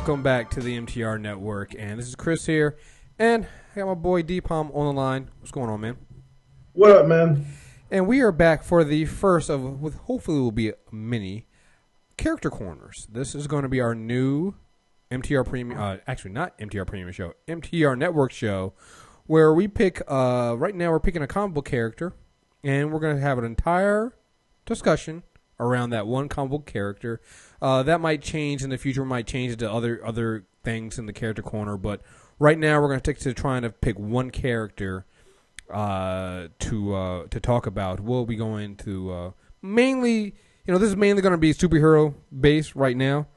welcome back to the MTR Network. And this is Chris here, and I got my boy Deepalm on the line. What's going on, man? What up, man? And we are back for the first of, with hopefully will be a mini character corners. This is going to be our new MTR Premium, uh, actually not MTR Premium show, MTR Network show, where we pick. Uh, right now, we're picking a comic book character, and we're going to have an entire discussion around that one comic book character. Uh, that might change in the future. Might change to other other things in the character corner, but right now we're going to stick to trying to pick one character uh, to uh, to talk about. We'll be going to uh, mainly, you know, this is mainly going to be superhero based right now.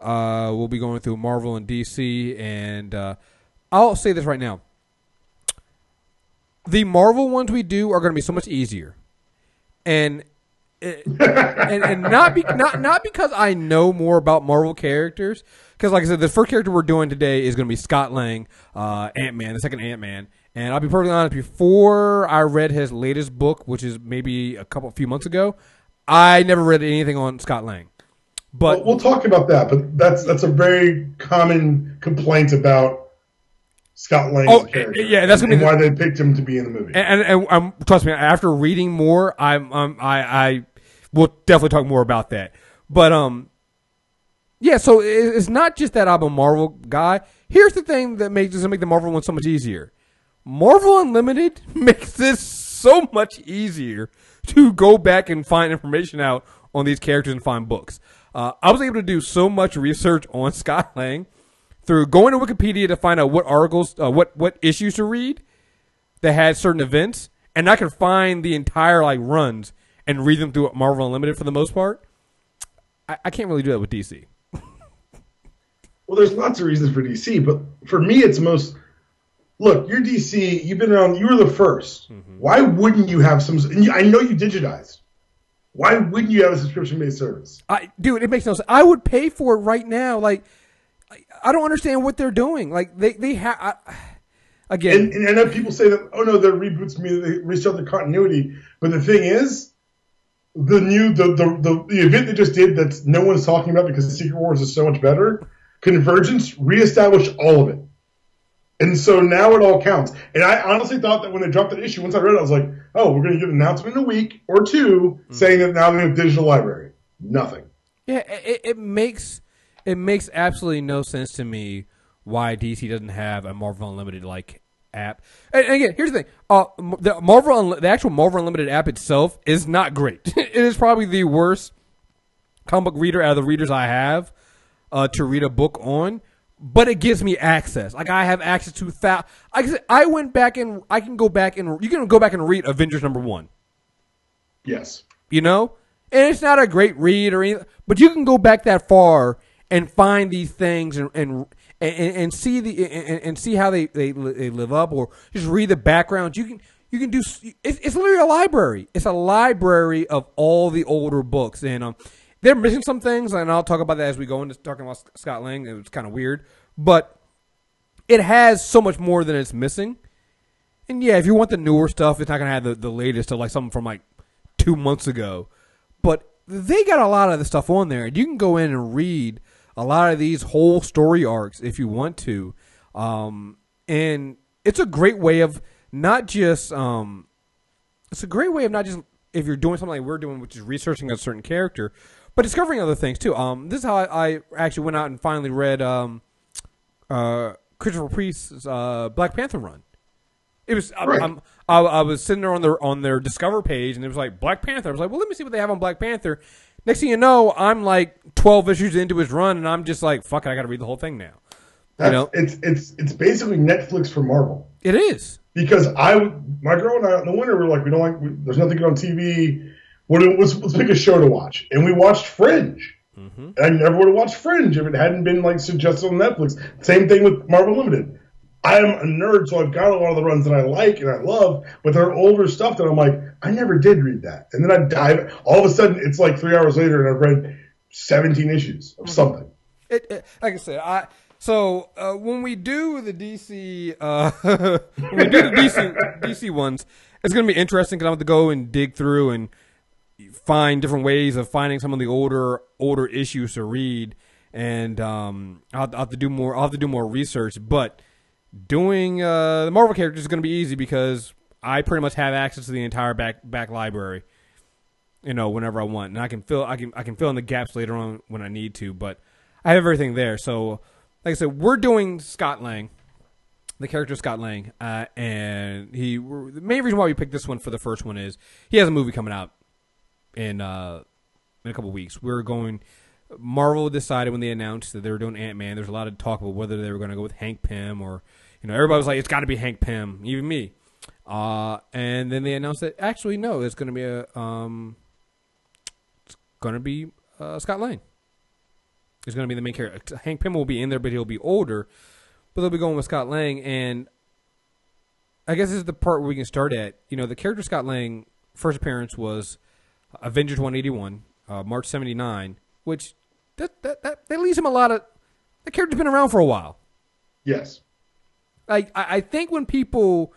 Uh, we'll be going through Marvel and DC, and uh, I'll say this right now: the Marvel ones we do are going to be so much easier, and and, and not be, not not because I know more about Marvel characters. Because, like I said, the first character we're doing today is going to be Scott Lang, uh, Ant Man, the second Ant Man. And I'll be perfectly honest, before I read his latest book, which is maybe a couple few months ago, I never read anything on Scott Lang. But Well, we'll talk about that, but that's that's a very common complaint about Scott Lang's Oh, character. yeah, that's gonna and be why they picked him to be in the movie. and, and, and um, trust me, after reading more, I'm um, I I will definitely talk more about that. But um, yeah. So it's not just that I'm a Marvel guy. Here's the thing that makes doesn't make the Marvel one so much easier. Marvel Unlimited makes this so much easier to go back and find information out on these characters and find books. Uh, I was able to do so much research on Scott Lang through going to Wikipedia to find out what articles, uh, what what issues to read that had certain events, and I could find the entire like runs and read them through Marvel Unlimited for the most part. I, I can't really do that with DC. well, there's lots of reasons for DC, but for me, it's most. Look, you're DC. You've been around. You were the 1st Mm-hmm. Why wouldn't you have some? And you, I know you digitized. Why wouldn't you have a subscription-based service? I, dude, it makes no sense. I would pay for it right now. Like, I, I don't understand what they're doing. Like, they they have again. And, and I know people say that, oh no, their reboots mean they restart the continuity. But the thing is, the new the, the the the event they just did that no one's talking about because Secret Wars is so much better. Convergence reestablished all of it, and so now it all counts. And I honestly thought that when they dropped that issue, once I read it, I was like, oh, we're going to get an announcement in a week or 2 mm. saying that now they have digital library. Nothing. Yeah, it, it makes it makes absolutely no sense to me why DC doesn't have a Marvel Unlimited like app. And, and again, here's the thing: uh, the Marvel, Unli- the actual Marvel Unlimited app itself is not great. it is probably the worst comic book reader out of the readers I have uh, to read a book on. But it gives me access. Like I have access to that. I can- I went back and I can go back and you can go back and read Avengers number one Yes. you know and it's not a great read or anything but you can go back that far and find these things and and and, and see the and, and see how they, they they live up or just read the background. you can you can do it's, it's literally a library. It's a library of all the older books. And um they're missing some things and i'll talk about that as we go into talking about scott lang. It was kind of weird. But it has so much more than it's missing. And yeah, if you want the newer stuff, it's not gonna have the, the latest of like something from like two months ago. But they got a lot of the stuff on there, and you can go in and read a lot of these whole story arcs if you want to. Um, and it's a great way of not just um, it's a great way of not just if you're doing something like we're doing, which is researching a certain character, but discovering other things too. Um, this is how I, I actually went out and finally read um, uh, Christopher Priest's uh, Black Panther run. It was I, Right. I'm, I, I was sitting there on their on their Discover page, and it was like Black Panther. I was like, well, let me see what they have on Black Panther. Next thing you know, I'm like 12 issues into his run, and I'm just like, fuck it, I got to read the whole thing now. That's, know? it's it's it's basically Netflix for Marvel. It is. because I, my girl and I in the winter were like, we don't like, we, there's nothing good on TV. What, let's, let's pick a show to watch, and we watched Fringe. Mm-hmm. And I never would have watched Fringe if it hadn't been like suggested on Netflix. Same thing with Marvel Limited. I am a nerd, so I've got a lot of the runs that I like and I love, but they're older stuff that I'm like, I never did read that. And then I dive. All of a sudden, it's like three hours later, and I've read 17 issues of something. It, it, like I said, I so uh, when we do the DC, uh, when we do the DC DC ones, it's going to be interesting because I'm going to go and dig through and find different ways of finding some of the older older issues to read. and um, I'll, I'll have to do more. I'll have to do more research, but doing uh, the Marvel characters is going to be easy because I pretty much have access to the entire back back library. You know, whenever I want, and I can fill I can I can fill in the gaps later on when I need to. But I have everything there. So, like I said, we're doing Scott Lang, the character Scott Lang, uh, and he. The main reason why we picked this one for the first one is he has a movie coming out in uh, in a couple weeks. We're going. Marvel decided when they announced that they were doing Ant Man. There's a lot of talk about whether they were going to go with Hank Pym or, you know, everybody was like, it's got to be Hank Pym, even me. Uh, and then they announced that actually no, it's going to be a um, it's going to be uh, Scott Lang. Is going to be the main character. Hank Pym will be in there, but he'll be older. But they'll be going with Scott Lang, and I guess this is the part where we can start at. You know, the character Scott Lang first appearance was Avengers 181, uh, March 79, which that, that that that leaves him a lot of. The character's been around for a while. Yes. Like I, I think when people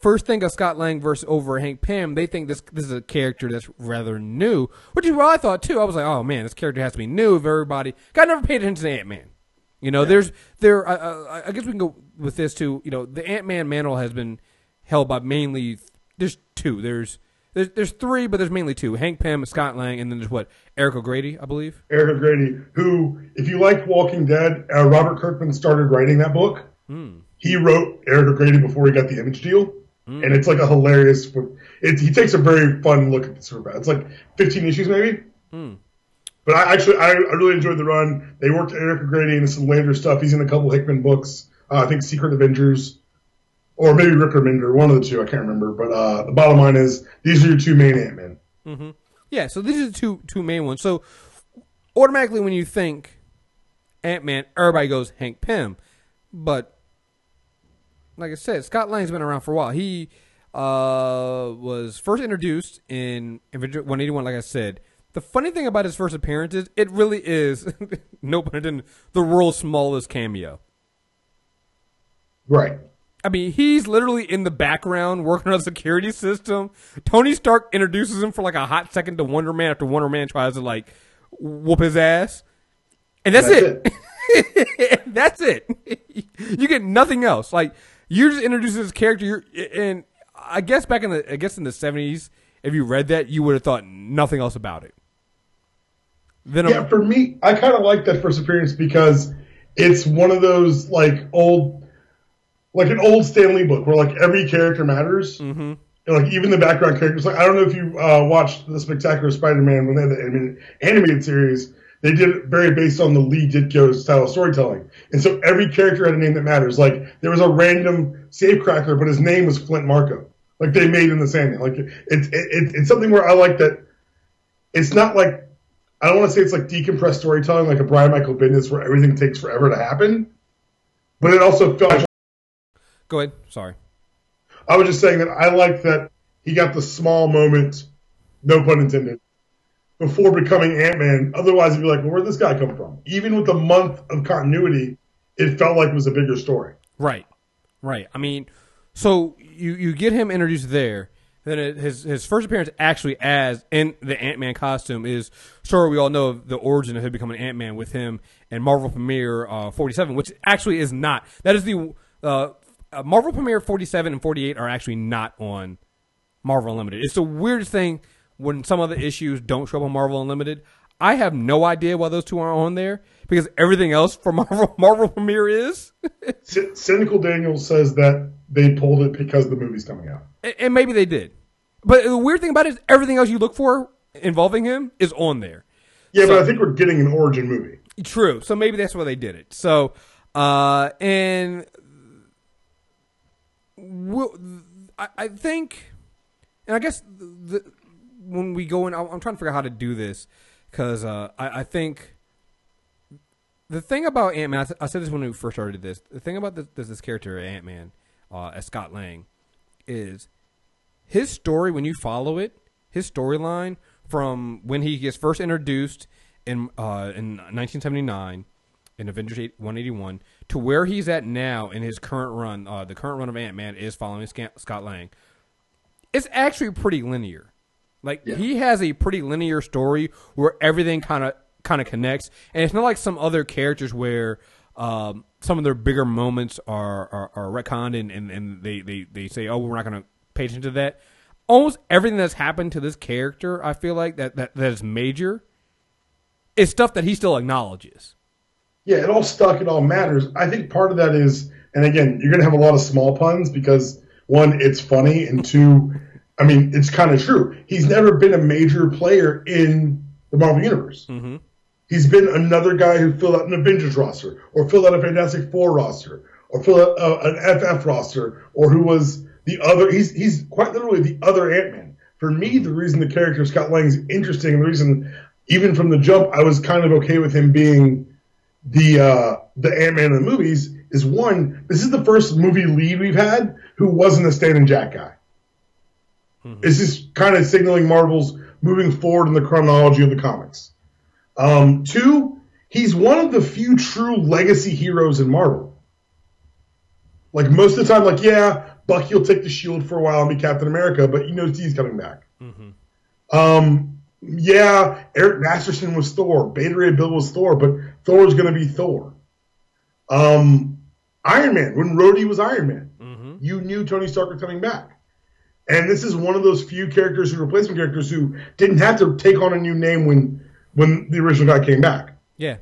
first think of Scott Lang versus over Hank Pym, they think this this is a character that's rather new, which is what I thought too. I was like, oh man, this character has to be new. If everybody, I never paid attention to Ant Man. You know, yeah. there's there. I, I, guess we can go with this too. You know, the Ant Man mantle has been held by mainly. There's two. There's there's, there's three, but there's mainly two: Hank Pym, Scott Lang, and then there's what Eric O'Grady, I believe. Eric O'Grady, who, if you like Walking Dead, uh, Robert Kirkman started writing that book. Mm. He wrote Eric O'Grady before he got the Image deal, mm. and it's like a hilarious. It, he takes a very fun look at the Superbad. It's like 15 issues maybe. Mm. But I actually I, I, really enjoyed the run. They worked Eric O'Grady into some later stuff. He's in a couple Hickman books. Uh, I think Secret Avengers or maybe Rick Remender, one of the two. I can't remember. But uh, the bottom line is these are your two main Ant Man. Mm-hmm. Yeah, so these are the two two main ones. So automatically, when you think Ant Man, everybody goes Hank Pym, but like I said, Scott Lang's been around for a while. He uh, was first introduced in Avenger 181. Like I said, the funny thing about his first appearance is it really is no pun intended the world's smallest cameo. Right. I mean, he's literally in the background working on a security system. Tony Stark introduces him for like a hot second to Wonder Man after Wonder Man tries to like whoop his ass. And that's, that's it. it. that's it. you get nothing else. Like you just introduce this character you're, and I guess back in the I guess in the 70s if you read that you would have thought nothing else about it. Then yeah, I'm, for me, I kind of like that first appearance because it's one of those like old like an old Stan Lee book where like every character matters. Mm-hmm. And, like even the background characters. Like I don't know if you uh, watched the Spectacular Spider-Man when they had the animated series. They did it very based on the Lee Ditko style of storytelling, and so every character had a name that matters. Like there was a random safecracker, but his name was Flint Marko. Like they made in the Sandman. Like it's it, it's something where I like that. It's not like I don't want to say it's like decompressed storytelling, like a Brian Michael Bendis, where everything takes forever to happen. But it also felt Go ahead. Sorry. I was just saying that I like that he got the small moment, no pun intended, before becoming Ant Man. Otherwise, you'd be like, well, where'd this guy come from? Even with the month of continuity, it felt like it was a bigger story. Right. Right. I mean, so you, you get him introduced there. Then it, his his first appearance actually as in the Ant Man costume is sure we all know of the origin of him becoming Ant Man with him and Marvel Premiere uh, 47, which actually is not. That is the uh, uh, Marvel Premiere 47 and 48 are actually not on Marvel Unlimited. It's the weirdest thing when some of the issues don't show up on Marvel Unlimited. I have no idea why those two are on there because everything else for Marvel Marvel Premiere is. Cynical Daniel says that they pulled it because the movie's coming out, and, and maybe they did. But the weird thing about it is everything else you look for involving him is on there. Yeah, so, but I think we're getting an origin movie. True. So maybe that's why they did it. So, uh, and will I, I think, and I guess the, when we go in, I'm, trying to figure out how to do this because uh, I, I, think the thing about Ant Man, I, said this when we first started this. The thing about this, this, this character Ant Man, uh, as Scott Lang, is his story when you follow it, his storyline from when he gets first introduced in uh, in 1979 in Avengers 181 to where he's at now in his current run. Uh, the current run of Ant Man is following Scott Lang. It's actually pretty linear. Like yeah. he has a pretty linear story where everything kind of kind of connects, and it's not like some other characters where um, some of their bigger moments are are, are retconned and, and, and they, they, they say, oh, we're not going to pay attention to that. Almost everything that's happened to this character, I feel like that that, that is major, is stuff that he still acknowledges. Yeah, it all stuck. It all matters. I think part of that is, and again, you're going to have a lot of small puns because one, it's funny, and two, I mean, it's kind of true. He's never been a major player in the Marvel Universe. Mm-hmm. He's been another guy who filled out an Avengers roster, or filled out a Fantastic Four roster, or filled out a, an FF roster, or who was the other. He's he's quite literally the other Ant Man. For me, the reason the character Scott Lang is interesting, and the reason even from the jump I was kind of okay with him being the uh, the Ant Man in the movies is one. This is the first movie lead we've had who wasn't a Stan and Jack guy. Mm-hmm. This is kind of signaling Marvel's moving forward in the chronology of the comics. Um, two, he's one of the few true legacy heroes in Marvel. Like most of the time, like yeah, Bucky will take the shield for a while and be Captain America, but you know he's coming back. Mm-hmm. Um, yeah, Eric Masterson was Thor, Beta Ray Bill was Thor, but Thor is going to be Thor. Um, Iron Man, when Rhodey was Iron Man, mm-hmm. you knew Tony Stark was coming back. And this is one of those few characters who replacement characters who didn't have to take on a new name when when the original guy came back. Yeah,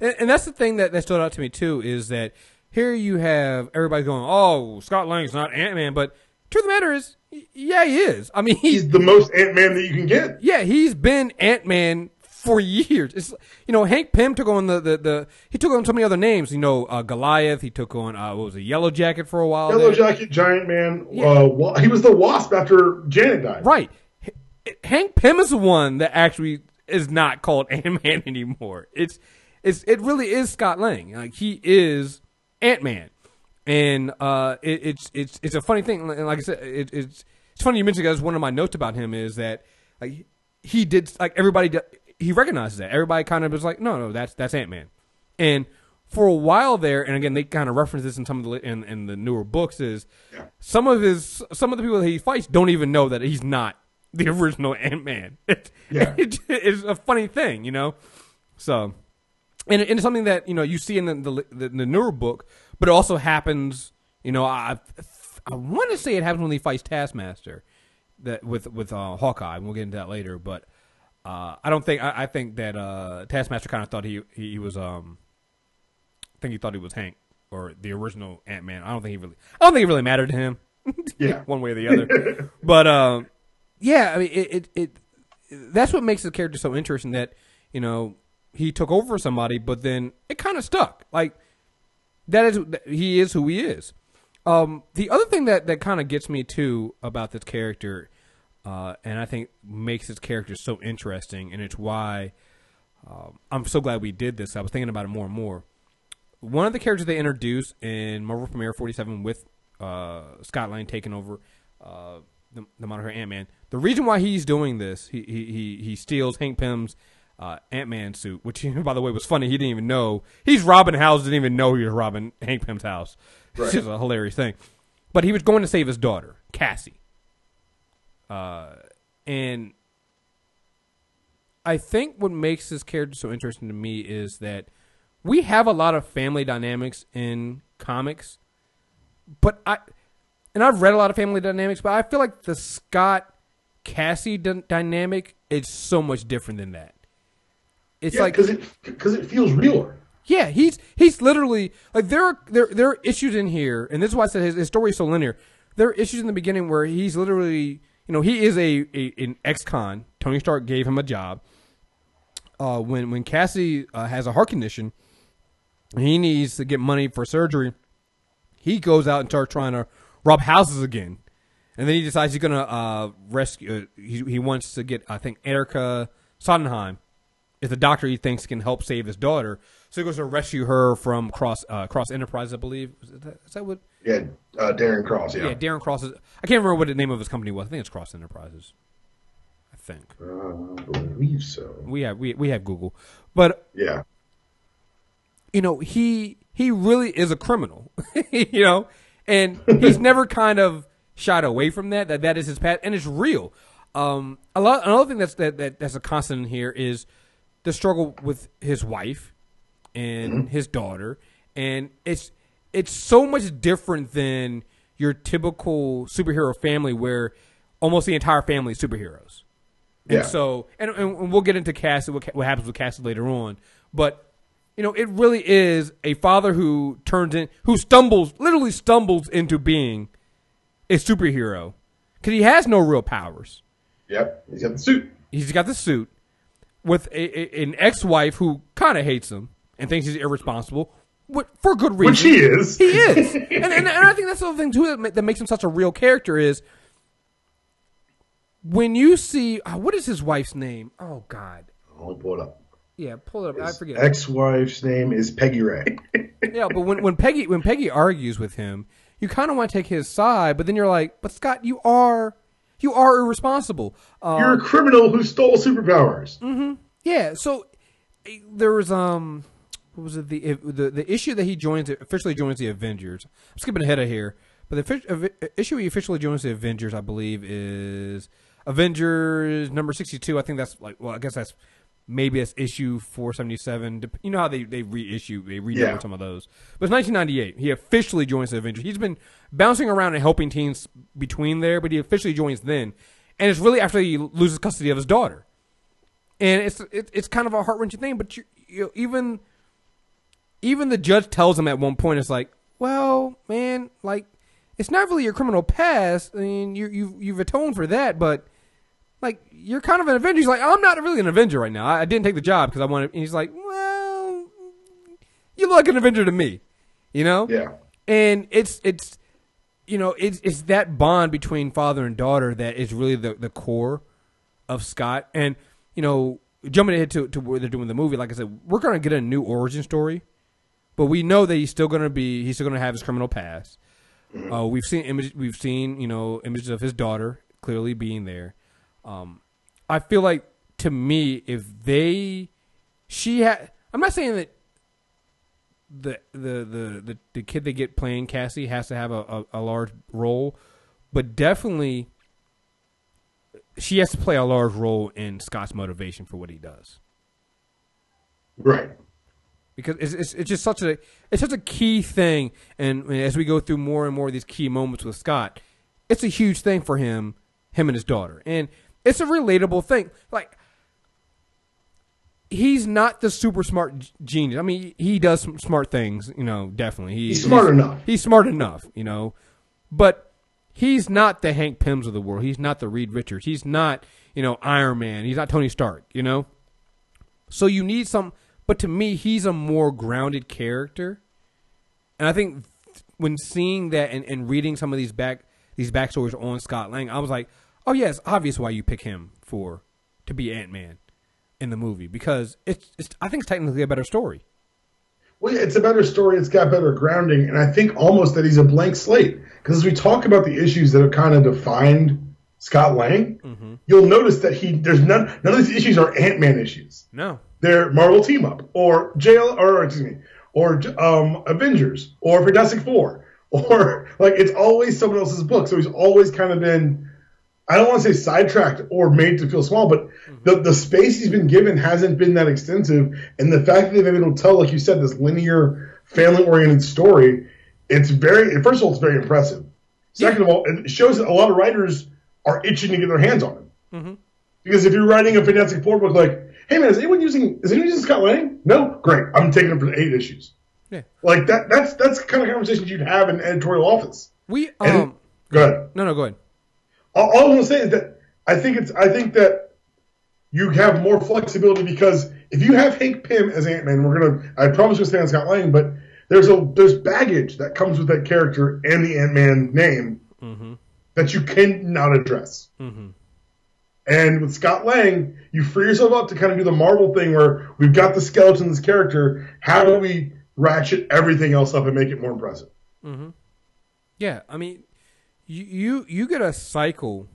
and that's the thing that, that stood out to me too is that here you have everybody going, "Oh, Scott Lang's not Ant Man," but truth of the matter is, yeah, he is. I mean, he's, he's the most Ant Man that you can get. Yeah, he's been Ant Man for years. It's you know Hank Pym took on the, the, the he took on so many other names. You know uh, Goliath. He took on uh, what was a Yellow Jacket for a while. Yellow there. Jacket, Giant Man. Yeah. Uh, he was the Wasp after Janet died. Right. Hank Pym is the one that actually is not called Ant Man anymore. It's it's it really is Scott Lang. Like he is Ant Man, and uh, it, it's it's it's a funny thing. And like I said, it, it's it's funny you mentioned because one of my notes about him is that like he did like everybody he recognizes that. Everybody kind of was like, no, no, that's that's Ant Man, and for a while there, and again, they kind of reference this in some of the in, in the newer books. Is yeah. some of his some of the people that he fights don't even know that he's not the original Ant Man. yeah. It, it's a funny thing, you know. So, and, and it's something that you know you see in the, the the, the newer book, but it also happens. You know, I I want to say it happens when he fights Taskmaster, that with with uh, Hawkeye. And we'll get into that later, but uh, I don't think I, I think that uh, Taskmaster kind of thought he, he, he was um. I think he thought he was Hank or the original Ant Man. I don't think he really. I don't think it really mattered to him. Yeah, one way or the other. but um, yeah, I mean, it, it, it that's what makes the character so interesting. That you know he took over somebody, but then it kind of stuck. Like that is he is who he is. Um, the other thing that that kind of gets me too about this character, uh, and I think makes his character so interesting, and it's why um, I'm so glad we did this. I was thinking about it more and more. One of the characters they introduced in Marvel Premiere 47 with uh, Scott Lang taking over uh, the, the moniker Ant Man. The reason why he's doing this, he he he steals Hank Pym's uh, Ant Man suit, which by the way was funny. He didn't even know he's robbing house. Didn't even know he was robbing Hank Pym's house. Right. It's just a hilarious thing. But he was going to save his daughter, Cassie. Uh, and I think what makes this character so interesting to me is that we have a lot of family dynamics in comics, but I and I've read a lot of family dynamics, but I feel like the Scott Cassie d- dynamic is so much different than that. It's yeah, like because it because it feels realer. Yeah, he's he's literally like there are there there are issues in here, and this is why I said his, his story is so linear. There are issues in the beginning where he's literally you know he is a, a an ex-con. Tony Stark gave him a job. Uh, when when Cassie uh, has a heart condition, he needs to get money for surgery. He goes out and starts trying to rob houses again, and then he decides he's gonna uh, rescue. Uh, he, he wants to get I think Erica Sondheim is the doctor he thinks can help save his daughter. So he goes to rescue her from Cross uh, Cross Enterprise, I believe. Is that, is that what? Yeah, uh, Darren Cross. Yeah, yeah, Darren Cross. Is, I can't remember what the name of his company was. I think it's Cross Enterprises. I think. Uh, I believe so. We have we we have Google, but yeah, you know he he really is a criminal. you know, and he's never kind of shied away from that. That that is his path, and it's real. Um, a lot. Another thing that's that, that that's a constant here is the struggle with his wife and Mm-hmm. his daughter, and it's it's so much different than your typical superhero family where almost the entire family is superheroes. And Yeah. so, and, and we'll get into Cassie, what, what happens with Cassie later on. But, you know, it really is a father who turns in, who stumbles, literally stumbles into being a superhero. Because he has no real powers. Yep, he's got the suit. He's got the suit with a, a, an ex wife who kind of hates him and thinks he's irresponsible. For good reason. Which he is. He is, and, and, and I think that's the other thing too that, that makes him such a real character is when you see uh, what is his wife's name? Oh God, I'll pull it up. yeah, pull it up. I forget. Ex-wife's name is Peggy Rae. yeah, but when when Peggy when Peggy argues with him, you kind of want to take his side, but then you're like, but Scott, you are you are irresponsible. Uh, You're a criminal who stole superpowers. Mm-hmm. Yeah, so eh, there was um, what was it the the the issue that he joins officially joins the Avengers. I'm skipping ahead of here, but the eh, issue he officially joins the Avengers, I believe, is Avengers number 62. I think that's like well, I guess that's maybe it's issue 477. You know how they they reissue they renumber Yeah. some of those, but it's 1998. He officially joins the Avengers. He's been bouncing around and helping teams between there, but he officially joins then, and it's really after he loses custody of his daughter and it's it, it's kind of a heart wrenching thing. But you, you even even the judge tells him at one point, it's like, well, man, like it's not really your criminal past. I mean, you you you've atoned for that, but like you're kind of an avenger. He's like, I'm not really an avenger right now. I, I didn't take the job because I wanted. And he's like, well, you look like an avenger to me, you know? Yeah. and it's it's you know it's it's that bond between father and daughter that is really the the core of Scott. And you know, jumping ahead to to where they're doing the movie, like I said, we're gonna get a new origin story, but we know that he's still gonna be he's still gonna have his criminal past. Uh, we've seen images. We've seen you know images of his daughter clearly being there. Um, I feel like to me, if they she had, I'm not saying that the the the the, the kid they get playing Cassie has to have a, a, a large role, but definitely she has to play a large role in Scott's motivation for what he does Right. Because it's, it's, it's just such a it's such a key thing. And as we go through more and more of these key moments with Scott it's a huge thing for him him and his daughter. And it's a relatable thing. Like he's not the super smart genius. I mean he does some smart things you know definitely. He, He's smart enough. he's smart enough you know. But he's not the Hank Pyms of the world. He's not the Reed Richards. He's not you know Iron Man. He's not Tony Stark you know. So you need some, but to me, he's a more grounded character, and I think when seeing that and, and reading some of these back these backstories on Scott Lang, I was like, oh yeah, it's obvious why you pick him for to be Ant Man in the movie because it's, it's I think it's technically a better story. Well, yeah, it's a better story. It's got better grounding, and I think almost that he's a blank slate. Because as we talk about the issues that have kind of defined Scott Lang, mm-hmm. you'll notice that he there's none none of these issues are Ant Man issues. No, They're Marvel team up or jail or excuse me or um, Avengers or Fantastic Four or like it's always someone else's book. So he's always kind of been I don't want to say sidetracked or made to feel small, but the the space he's been given hasn't been that extensive, and the fact that they've been able to tell, like you said, this linear family oriented story, it's very first of all it's very impressive. Second of all, it shows that a lot of writers are itching to get their hands on him. Because if you're writing a Fantastic Four book, like, hey man, is anyone using is anyone using Scott Lang? No, great, I'm taking him for eight issues. yeah, Like that. That's that's the kind of conversations you'd have in an editorial office. we And- um Go ahead. no no go ahead. All, all I want to say is that I think it's I think that you have more flexibility because if you have Hank Pym as Ant Man, we're gonna I promise you stay on Scott Lang, but there's a there's baggage that comes with that character and the Ant Man name mm-hmm. that you cannot address. And with Scott Lang, you free yourself up to kind of do the Marvel thing where we've got the skeleton this character. How do we ratchet everything else up and make it more impressive? Mm-hmm. Yeah, I mean, you you you get a cycle.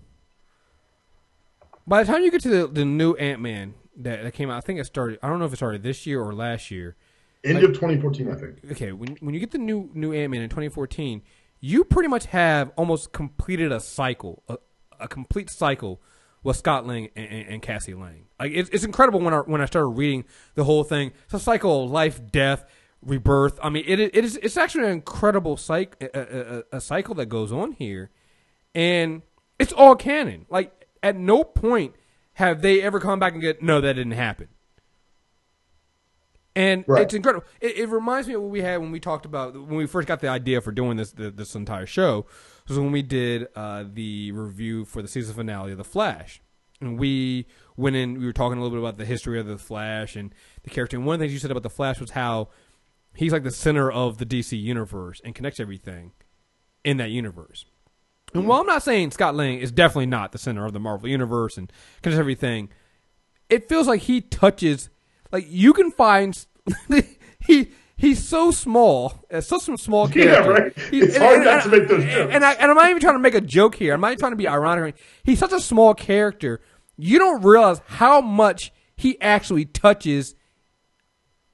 By the time you get to the, the new Ant Man that, that came out, I think it started. I don't know if it started this year or last year. End of 2014, I think. Okay, when when you get the new new Ant Man in 2014, you pretty much have almost completed a cycle, a, a complete cycle was Scott Lang and, and, Cassie Lang. Like it's, it's incredible when I when I started reading the whole thing. It's a cycle of life, death, rebirth. I mean, it it is it's actually an incredible cycle a, a, a cycle that goes on here, and it's all canon. Like at no point have they ever come back and get no that didn't happen. And Right. it's incredible. It, it reminds me of what we had when we talked about when we first got the idea for doing this the, this entire show. Was when we did uh, the review for the season finale of The Flash, and we went in. We were talking a little bit about the history of the Flash and the character. And one of the things you said about the Flash was how he's like the center of the DC universe and connects everything in that universe. And while I'm not saying Scott Lang is definitely not the center of the Marvel universe and connects everything, it feels like he touches like you can find he he's so small, uh, such a small Yeah, character. right. He- It's hard not to make those and, jokes. And, I, and I'm not even trying to make a joke here. I'm not even trying to be ironic. He's such a small character. You don't realize how much he actually touches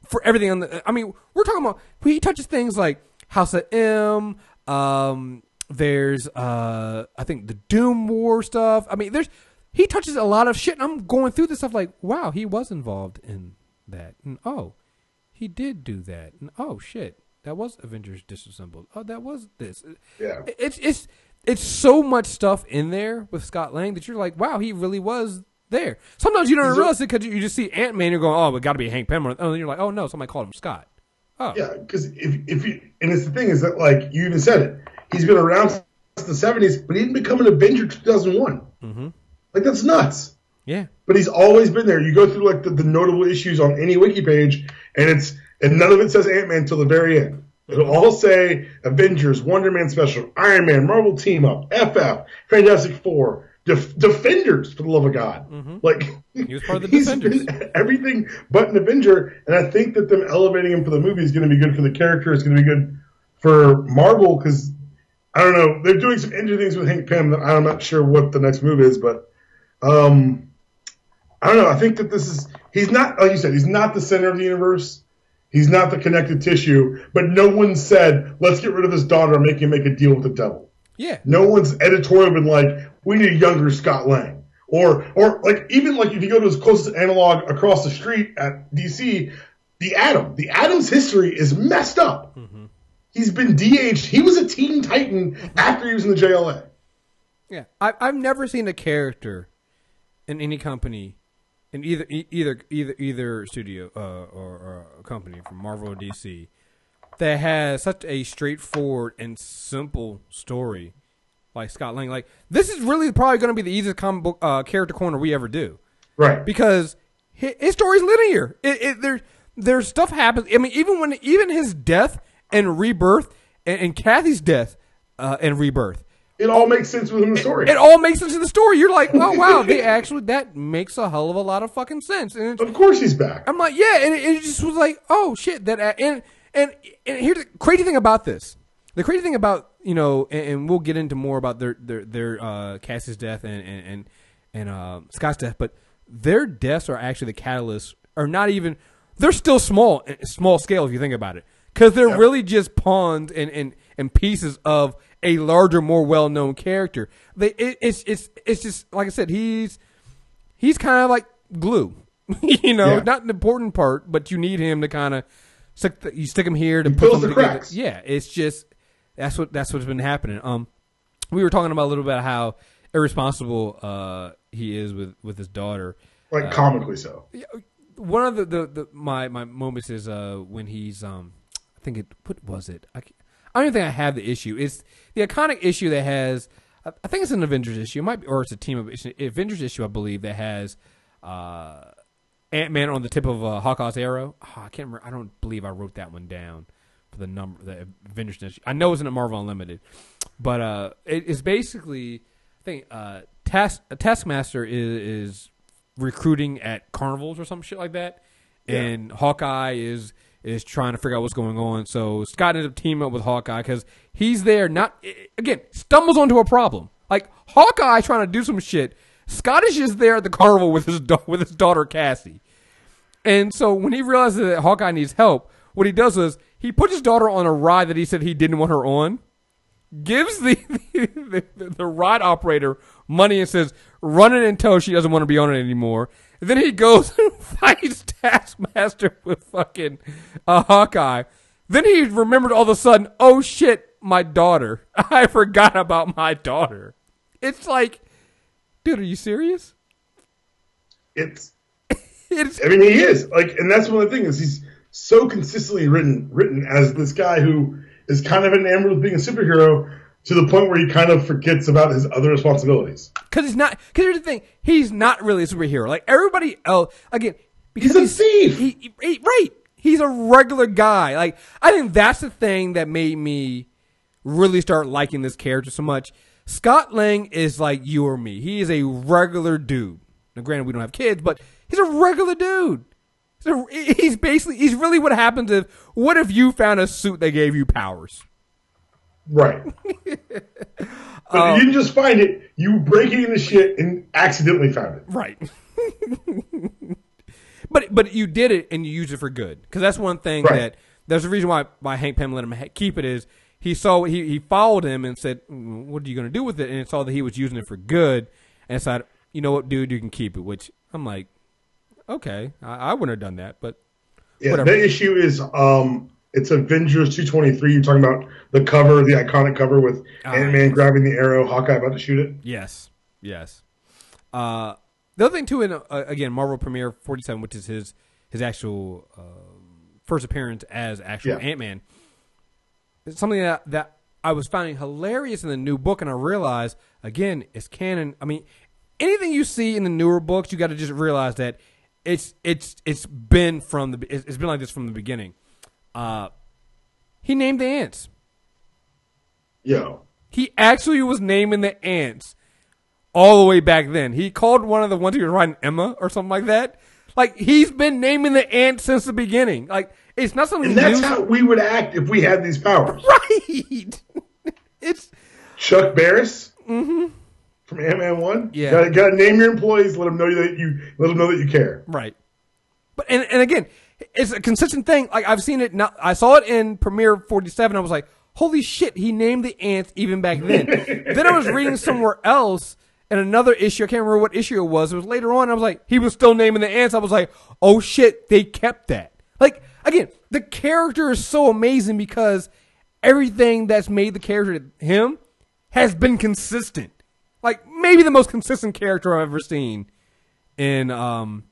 for everything on the. I mean, we're talking about he touches things like House of M. Um, there's uh, I think the Doom War stuff. I mean, there's he touches a lot of shit. And I'm going through this stuff like, wow, he was involved in that. And oh, he did do that. And oh shit, that was Avengers Disassembled. Oh, that was this. Yeah. It's it's it's so much stuff in there with Scott Lang that you're like, wow, he really was there. Sometimes you don't realize it because you just see Ant Man. You're going, oh, it got to be Hank Pym. And then you're like, oh no, somebody called him Scott. Oh, Yeah, because if if you and it's the thing is that like you even said it, he's been around since the seventies, but he didn't become an Avenger two thousand one. Mm-hmm. Like that's nuts. yeah, But he's always been there. You go through like the, the notable issues on any wiki page, and it's and none of it says Ant Man until the very end. It'll all say Avengers, Wonder Man Special, Iron Man, Marvel Team Up, FF, Fantastic Four, Def- Defenders, for the love of God. Like He was part of the he's Defenders. everything but an Avenger, and I think that them elevating him for the movie is going to be good for the character. It's going to be good for Marvel because I don't know they're doing some interesting things with Hank Pym that I'm not sure what the next move is, but um, I don't know. I think that this is he's not like you said he's not the center of the universe. He's not the connective tissue, but no one said, let's get rid of his daughter and make him make a deal with the devil. yeah, No one's editorial been like, we need a younger Scott Lang. Or, or like, even like if you go to his closest analog across the street at DC, the Atom. The Atom's history is messed up. Mm-hmm. He's been DH. He was a Teen Titan after he was in the JLA. yeah. I, I've never seen a character in any company, in either either either either studio uh, or, or company from Marvel or DC, that has such a straightforward and simple story like Scott Lang. Like this is really probably going to be the easiest comic book uh, character corner we ever do. Right. because his, his story's linear. It, it, there, there's stuff happens. I mean, even when even his death and rebirth, and, and Cassie's death uh, and rebirth, It all makes sense within the story. it all makes sense in the story. You're like, oh wow, they actually that makes a hell of a lot of fucking sense. And of course he's back. I'm like, yeah, and it, it just was like, oh shit, that and and and here's the crazy thing about this. The crazy thing about you know, and, and we'll get into more about their their their uh, Cassie's death and and and, and uh, Scott's death, but their deaths are actually the catalyst, are not even. They're still small, small scale if you think about it, because they're really just pawns and, and and pieces of a larger, more well known character. They it, it's it's it's just like I said, he's he's kind of like glue. you know, Yeah. not an important part, but you need him to kind of stick. The, you stick him here to He put the together. cracks. Yeah, it's just that's what that's what's been happening. Um, we were talking about a little bit how irresponsible uh he is with with his daughter. Like comically so. One of the, the, the my my moments is uh when he's um I think it what was it I, I don't even think I have the issue. It's the iconic issue that has I think it's an Avengers issue. It might be or it's a team of it's an Avengers issue I believe that has uh Ant Man on the tip of uh, Hawkeye's arrow. Oh, I can't remember. I don't believe I wrote that one down for the number the Avengers issue. I know it's in a Marvel Unlimited, but uh, it, it's basically I think uh, Task a Taskmaster is, is recruiting at carnivals or some shit like that, and Hawkeye is is trying to figure out what's going on. So Scott ends up teaming up with Hawkeye because he's there. Not again stumbles onto a problem like Hawkeye trying to do some shit. Scott is just there at the carnival with his da- with his daughter Cassie. And so when he realizes that Hawkeye needs help, what he does is he puts his daughter on a ride that he said he didn't want her on. gives the the, the, the ride operator money and says, "Run it until she doesn't want to be on it anymore." Then he goes and fights Taskmaster with fucking uh, Hawkeye. Then he remembered all of a sudden, "Oh shit, my daughter! I forgot about my daughter." It's like, dude, are you serious? It's It's I mean, he is like, and that's one of the things. He's so consistently written written as this guy who is kind of enamored with being a superhero to the point where he kind of forgets about his other responsibilities. because he's not. Because here's the thing, he's not really a superhero. Like everybody else, again, because He's a thief. He, he- he- right. He's a regular guy. Like I think that's the thing that made me really start liking this character so much. Scott Lang is like you or me. He is a regular dude. Now, granted, we don't have kids, but he's a regular dude. A, he's basically he's really what happens if what if you found a suit that gave you powers? Right. but you didn't just find it; you were breaking into shit and accidentally found it. Right. but but you did it and you used it for good because that's one thing Right. that there's a reason why why Hank Pym let him ha- keep it is he saw he he followed him and said "Mm, what are you going to do with it and saw that he was using it for good and decided you know what dude you can keep it which I'm like okay I, I wouldn't have done that but Yeah, Whatever. the issue is um, it's Avengers 223. You're talking about the cover, the iconic cover with Ah, Ant Man grabbing the arrow, Hawkeye about to shoot it. Yes, yes. Uh, the other thing too, in uh, again, Marvel Premiere forty seven, which is his his actual uh, first appearance as actual Yeah. Ant Man. Something that that I was finding hilarious in the new book, and I realized again, it's canon. I mean, anything you see in the newer books, you got to just realize that it's it's it's been from the it's been like this from the beginning. Uh, he named the ants. Yo, He actually was naming the ants all the way back then. He called one of the ones he was writing Emma or something like that. Like he's been naming the ants since the beginning. Like it's not something and that's new. how we would act if we had these powers. right. it's Chuck Barris from Ant Man One. Mm-hmm. Yeah. got to name your employees. Let them know that you let them know that you care. right. But and and again, it's a consistent thing. Like I've seen it now. I saw it in Premiere forty seven. I was like, holy shit! He named the ants even back then. then I was reading somewhere else. in another issue, I can't remember what issue it was. It was later on. I was like, he was still naming the ants. I was like, oh shit, they kept that. Like again, the character is so amazing because everything that's made the character him has been consistent. Like maybe the most consistent character I've ever seen in um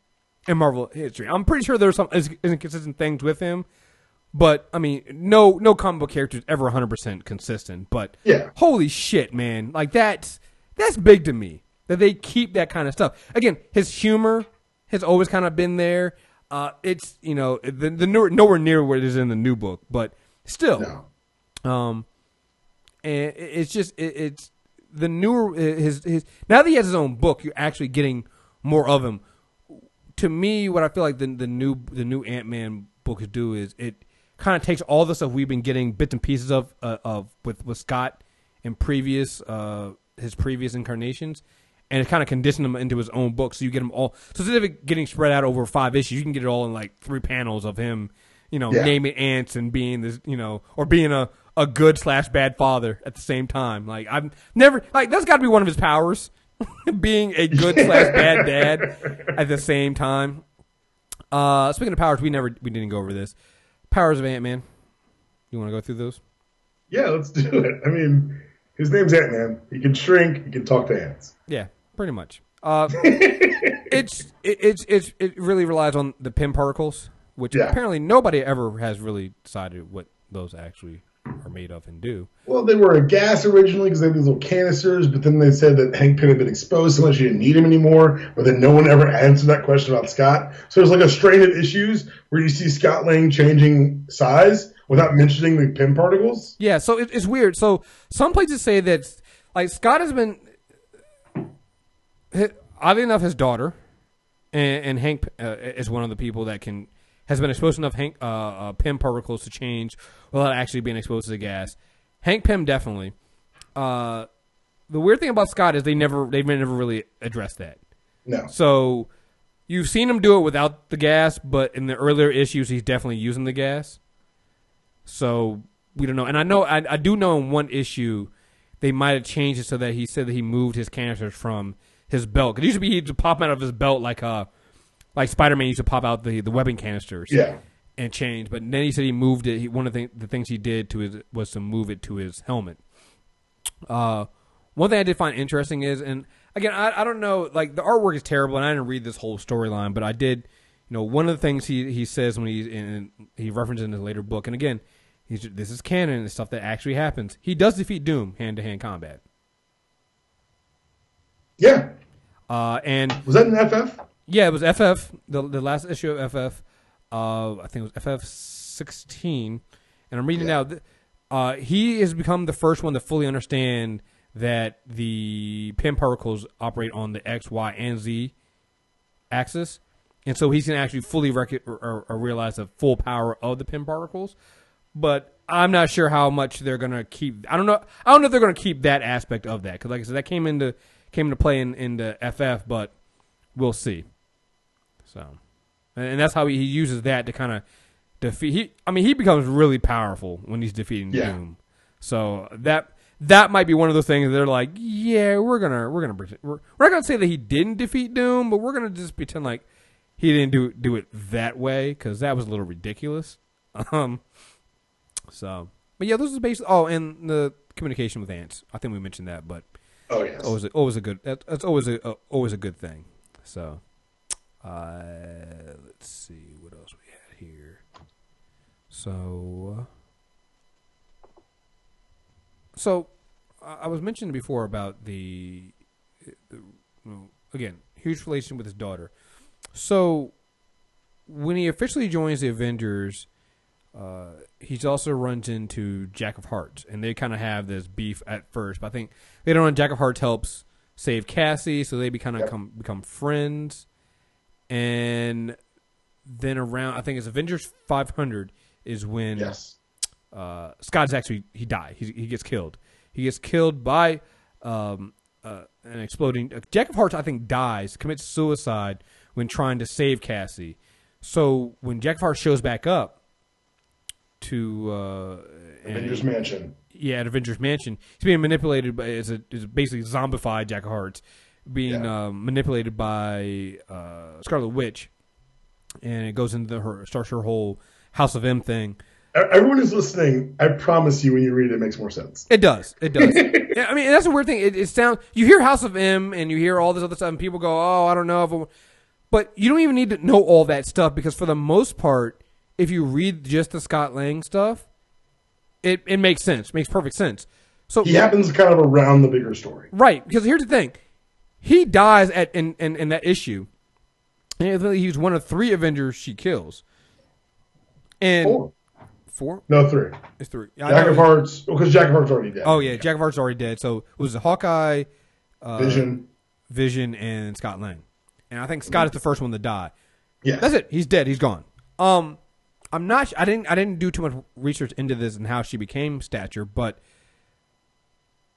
in Marvel history. I'm pretty sure there's some inconsistent things with him, but I mean, no no comic book character is ever 100 percent consistent. But Yeah. holy shit, man, like that's that's big to me that they keep that kind of stuff. Again, his humor has always kind of been there. Uh, it's you know the the newer, nowhere near what it is in the new book, but still. No. Um, and it's just it, it's the newer his his now that he has his own book, you're actually getting more of him. To me, what I feel like the the new the new Ant Man books do is it kind of takes all the stuff we've been getting bits and pieces of uh, of with with Scott in previous uh his previous incarnations. And it kind of conditioned him into his own book, so you get them all. So instead of it getting spread out over five issues, you can get it all in like three panels of him, you know, Yeah. naming ants and being this, you know, or being a, a good slash bad father at the same time. Like I've never like that's got to be one of his powers, being a good slash bad dad at the same time. Uh, speaking of powers, we never we didn't go over this. Powers of Ant Man. You want to go through those? Yeah, let's do it. I mean, his name's Ant Man. He can shrink. He can talk to ants. Yeah, pretty much. Uh, it's it, it's it's it really relies on the Pym particles, which Yeah. apparently nobody ever has really decided what those actually are made of and do. Well, they were a gas originally because they had these little canisters, but then they said that Hank Pym had been exposed so much he didn't need him anymore. But then no one ever answered that question about Scott. So there's like a strain of issues where you see Scott Lang changing size without mentioning the Pym particles. Yeah, so it, it's weird. So some places say that like Scott has been, oddly enough, his daughter, and, and Hank uh, is one of the people that can has been exposed to enough Hank uh, uh, Pym particles to change without actually being exposed to the gas. Hank Pym definitely. Uh, the weird thing about Scott is they never they've never really addressed that. No. So you've seen him do it without the gas, but in the earlier issues, he's definitely using the gas. So we don't know. And I know I, I do know in one issue they might have changed it so that he said that he moved his canisters from his belt. It used to be he'd pop out of his belt like uh like Spider Man used to pop out the the webbing canisters. Yeah. And change, but then he said he moved it. He, one of the, the things he did to his was to move it to his helmet. Uh, one thing I did find interesting is, and again, I, I don't know, like the artwork is terrible, and I didn't read this whole storyline, but I did, you know, one of the things he he says when he's in he references in his later book, and again, he's this is canon and stuff that actually happens. He does defeat Doom hand to hand combat. Yeah. Uh, and was that an FF? Yeah, it was FF. The the last issue of FF. Uh, I think it was FF sixteen, and I'm reading yeah. now. Uh, he has become the first one to fully understand that the Pym particles operate on the X, Y, and Z axis, and so he's gonna actually fully rec- or, or realize the full power of the Pym particles. But I'm not sure how much they're gonna keep. I don't know. I don't know if they're gonna keep that aspect of that because, like I said, that came into came into play in in the FF, but we'll see. So, and that's how he, uses that to kind of defeat. He, I mean, he becomes really powerful when he's defeating yeah. Doom. So that that might be one of those things. They're like, yeah, we're gonna we're gonna we're, we're not gonna say that he didn't defeat Doom, but we're gonna just pretend like he didn't do do it that way because that was a little ridiculous. Um, so, but yeah, this is basically. Oh, and the communication with ants. I think we mentioned that, but oh yes, always a, always a good. That's always a always a good thing. So, uh, let's see what else we had here. So, so I was mentioning before about the, the again huge relation with his daughter. So, when he officially joins the Avengers, uh, he also runs into Jack of Hearts, and they kind of have this beef at first. But I think later on, Jack of Hearts helps save Cassie, so they be kind of yep. become friends and then around I think it's Avengers 500 is when yes. uh, Scott's actually he died. He, he gets killed. He gets killed by um, uh, an exploding. Uh, Jack of Hearts I think dies, commits suicide when trying to save Cassie. So when Jack of Hearts shows back up to uh, Avengers and, Mansion, yeah, at Avengers Mansion, he's being manipulated by is a is basically zombified Jack of Hearts being yeah. um, manipulated by uh, Scarlet Witch, and it goes into her starts her whole House of M thing. Everyone who's listening, I promise you, when you read it, it makes more sense. It does. It does. I mean, that's a weird thing. It, it, sounds you hear House of M and you hear all this other stuff, and people go, "Oh, I don't know," if I'm... but you don't even need to know all that stuff because for the most part, if you read just the Scott Lang stuff, it it makes sense. makes perfect sense. So he happens kind of around the bigger story, right? Because here's the thing: he dies at in, in, in that issue. And he's one of three Avengers she kills. And four. Four? No, three. It's three. Jack of Hearts, because Jack of Hearts already dead. Oh yeah, Jack of Hearts already dead. So it was Hawkeye, uh, Vision, Vision, and Scott Lang. And I think Scott is the first one to die. Yeah, that's it. He's dead. He's gone. Um, I'm not. I didn't. I didn't do too much research into this and how she became Stature, but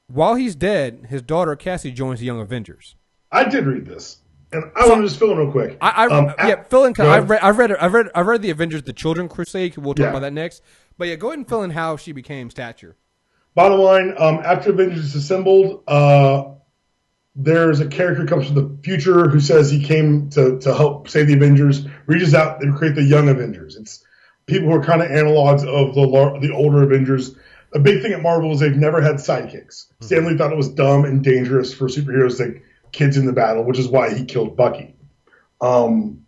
while he's dead, his daughter Cassie joins the Young Avengers. I did read this, and I so, want to just fill in real quick. I, I um, yeah, fill in. I've read, I've read, I've read, I've read the Avengers: The Children Crusade. We'll talk yeah. about that next. But yeah, go ahead and fill in how she became Stature. Bottom line: um, after Avengers assembled, uh, there's a character comes from the future who says he came to to help save the Avengers. Reaches out and create the Young Avengers. It's people who are kind of analogs of the the older Avengers a big thing at Marvel is they've never had sidekicks. Mm-hmm. Stan Lee thought it was dumb and dangerous for superheroes to kids in the battle, which is why he killed Bucky. Um,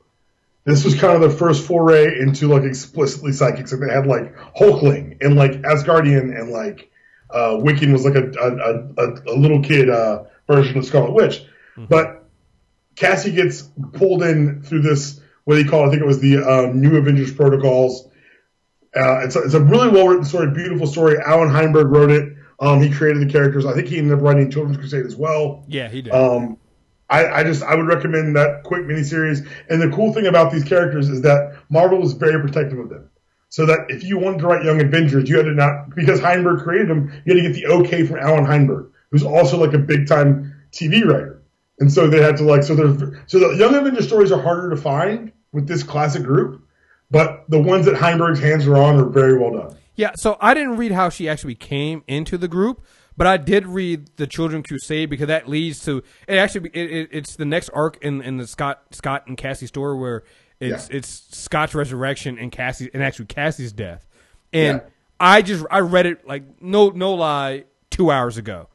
this was kind of the first foray into like explicitly psychics, and they had like Hulkling and like Asgardian and like uh, Wiccan was like a a, a, a little kid uh, version of Scarlet Witch, mm-hmm. but Cassie gets pulled in through this what do you call it? I think it was the uh, New Avengers Protocols uh, it's, a, it's a really well written story, beautiful story. Allan Heinberg wrote it. Um, he created the characters. I think he ended up writing Children's Crusade as well. Yeah, he did. Um, I, I, just I would recommend that quick miniseries. And the cool thing about these characters is that Marvel was very protective of them. So that if you wanted to write Young Avengers, you had to not because Heinberg created them, you had to get the okay from Allan Heinberg, who's also like a big time TV writer. And so they had to like so there's so the Young Avengers stories are harder to find with this classic group but the ones that Heinberg's hands are on are very well done. Yeah, so I didn't read how she actually came into the group, but I did read the Children Crusade because that leads to it. Actually, it, it, it's the next arc in, in the Scott Scott and Cassie story where it's Yeah. it's Scott's resurrection and Cassie and actually Cassie's death. And Yeah. I just I read it like no no lie two hours ago.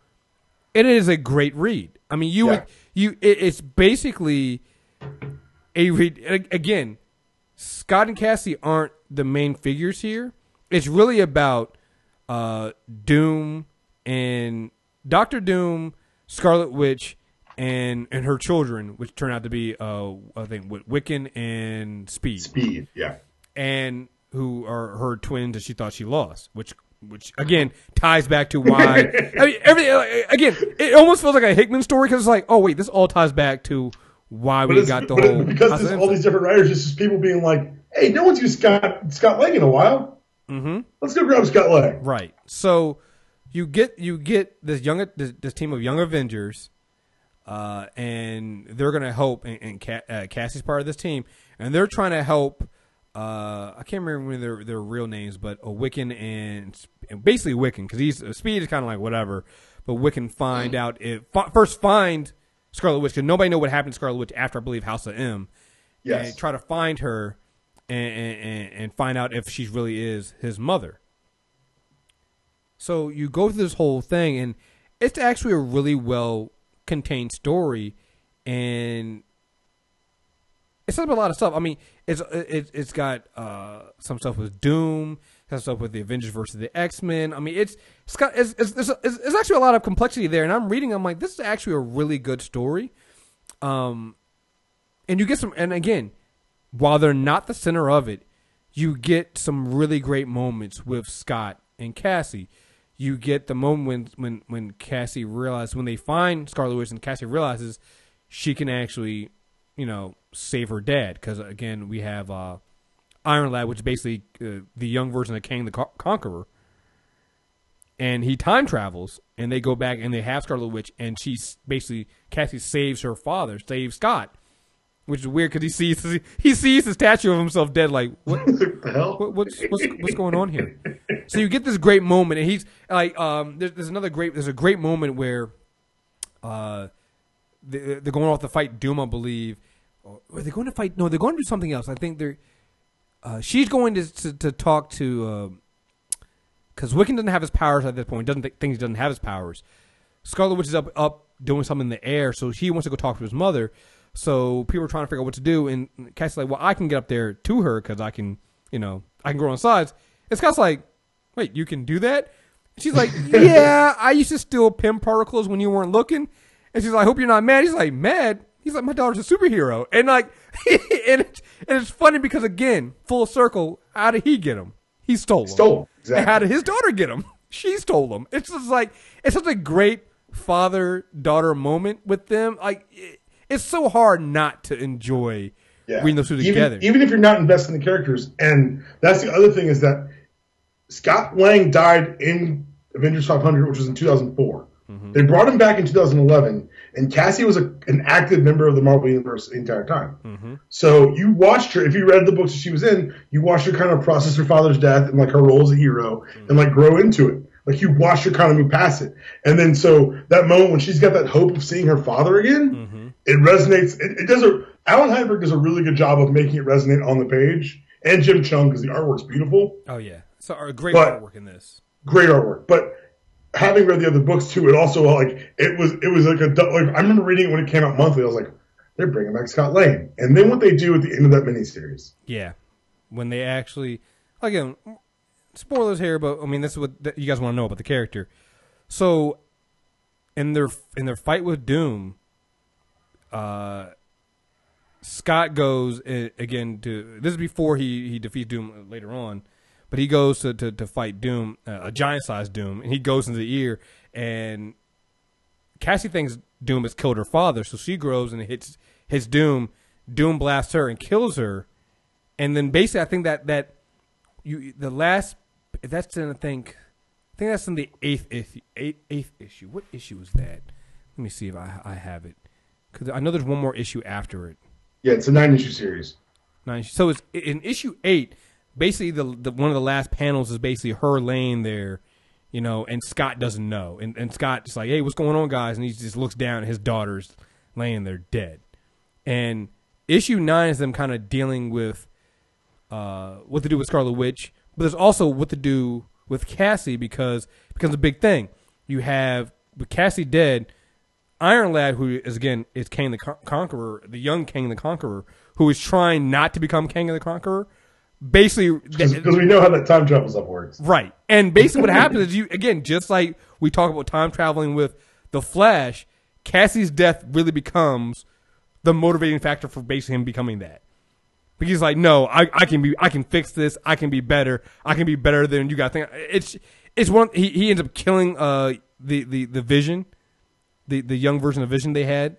It is a great read. I mean, you Yeah. would you it, it's basically a read again. Scott and Cassie aren't the main figures here. It's really about uh, Doom and Doctor Doom, Scarlet Witch, and and her children, which turn out to be uh, I think Wi- Wiccan and Speed, Speed. Yeah. and who are her twins that she thought she lost, which which again ties back to why I mean everything uh, again. It almost feels like a Hickman story because it's like, oh wait, this all ties back to why we got the whole because there's all these different writers. It's just people being like, "Hey, no one's used Scott Scott Lang in a while. Mm-hmm. Let's go grab Scott Lang." Right. So you get you get this young this, this team of young Avengers, uh, and they're gonna help. And, and Ca- uh, Cassie's part of this team, and they're trying to help. Uh, I can't remember their their real names, but a Wiccan and, and basically Wiccan because he's uh, Speed is kind of like whatever, but Wiccan find out if fi- first find Scarlet Witch because nobody know what happened to Scarlet Witch after I believe House of M. Yes. And try to find her and, and, and- find out if she really is his mother. So you go through this whole thing, and it's actually a really well contained story, and it's about a lot of stuff. I mean, it's it, it's got uh, some stuff with Doom, some stuff with the Avengers versus the X Men. I mean, it's it's got it's, it's, it's it's actually a lot of complexity there, and I'm reading. I'm like, this is actually a really good story. Um, and you get some, and again, while they're not the center of it, you get some really great moments with Scott and Cassie. You get the moment when when when Cassie realizes when they find Scarlet Witch and Cassie realizes she can actually, you know, save her dad. Because again we have uh, Iron Lad, which is basically uh, the young version of Kang the Con- Conqueror, and he time travels and they go back and they have Scarlet Witch and she's basically Cassie saves her father, saves Scott, which is weird because he sees he sees the statue of himself dead. Like what? The hell? what, what's what's what's going on here? So you get this great moment, and he's like, um, there's, there's another great, there's a great moment where, uh, they, they're going off to fight Doom, I believe. Or are they going to fight? No, they're going to do something else. I think they're. Uh, she's going to to, to talk to, because Wiccan doesn't have his powers at this point. Doesn't think he doesn't have his powers. Scarlet Witch is up up doing something in the air, so she wants to go talk to his mother. So people are trying to figure out what to do, and Cassie's like, "Well, I can get up there to her because I can, you know, I can grow on sides." And Scott's like, "Wait, you can do that?" And she's like, "Yeah, I used to steal Pym particles when you weren't looking." And she's like, "I hope you're not mad." He's like, "Mad?" He's like, "My daughter's a superhero," and like, and it's, and it's funny because again, full circle, how did he get him? He stole them. Stole exactly. And how did his daughter get him? She stole them. It's just like it's such a great father daughter moment with them. Like it's so hard not to enjoy Yeah. reading those two even, together. Even if you're not invested in the characters. And that's the other thing is that Scott Lang died in Avengers 500, which was in 2004. Mm-hmm. They brought him back in 2011, and Cassie was a, an active member of the Marvel Universe the entire time. Mm-hmm. So you watched her, if you read the books that she was in, you watched her kind of process her father's death and like her role as a hero Mm-hmm. and like grow into it. Like you watched her kind of move past it. And then so that moment when she's got that hope of seeing her father again, Mm-hmm. It resonates. It, it does a, Allan Heinberg does a really good job of making it resonate on the page. And Jim Cheung, because the artwork's beautiful. oh yeah, so a great But- artwork in this. Great artwork. But having read the other books too, it also like it was it was like a like I remember reading it when it came out monthly. I was like, they're bringing back Scott Lang, and then what they do at the end of that miniseries. Yeah, when they actually again spoilers here, but I mean this is what that you guys want to know about the character. So in their in their fight with Doom, uh, Scott goes uh, again to this is before he he defeats Doom later on, but he goes to to, to fight Doom, uh, a giant sized Doom, and he goes into the ear and Cassie thinks Doom has killed her father, so she grows and hits hits Doom. Doom blasts her and kills her, and then basically I think that that you the last that's in I think I think that's in the eighth issue. Eighth, eighth issue. What issue is that? Let me see if I I have it because I know there's one more issue after it. Yeah, it's a nine issue series. Nine. So it's in issue eight. basically the, the one of the last panels is basically her laying there, you know, and Scott doesn't know, and and Scott's like, hey, what's going on, guys? And he just looks down at his daughter's laying there dead, and issue nine is them kind of dealing with uh, what to do with Scarlet Witch, but there's also what to do with Cassie because it becomes a big thing. You have with Cassie dead, Iron Lad, who is again is Kang the Con- Conqueror, the young Kang the Conqueror, who is trying not to become Kang the Conqueror. Basically, Because we know how that time travel stuff works. Right. And basically what happens is you again, just like we talk about time traveling with the Flash, Cassie's death really becomes the motivating factor for basically him becoming that. Because he's like, no, I, I can be I can fix this, I can be better, I can be better than you guys think it's it's one he, he ends up killing uh the, the, the vision, the, the young version of vision they had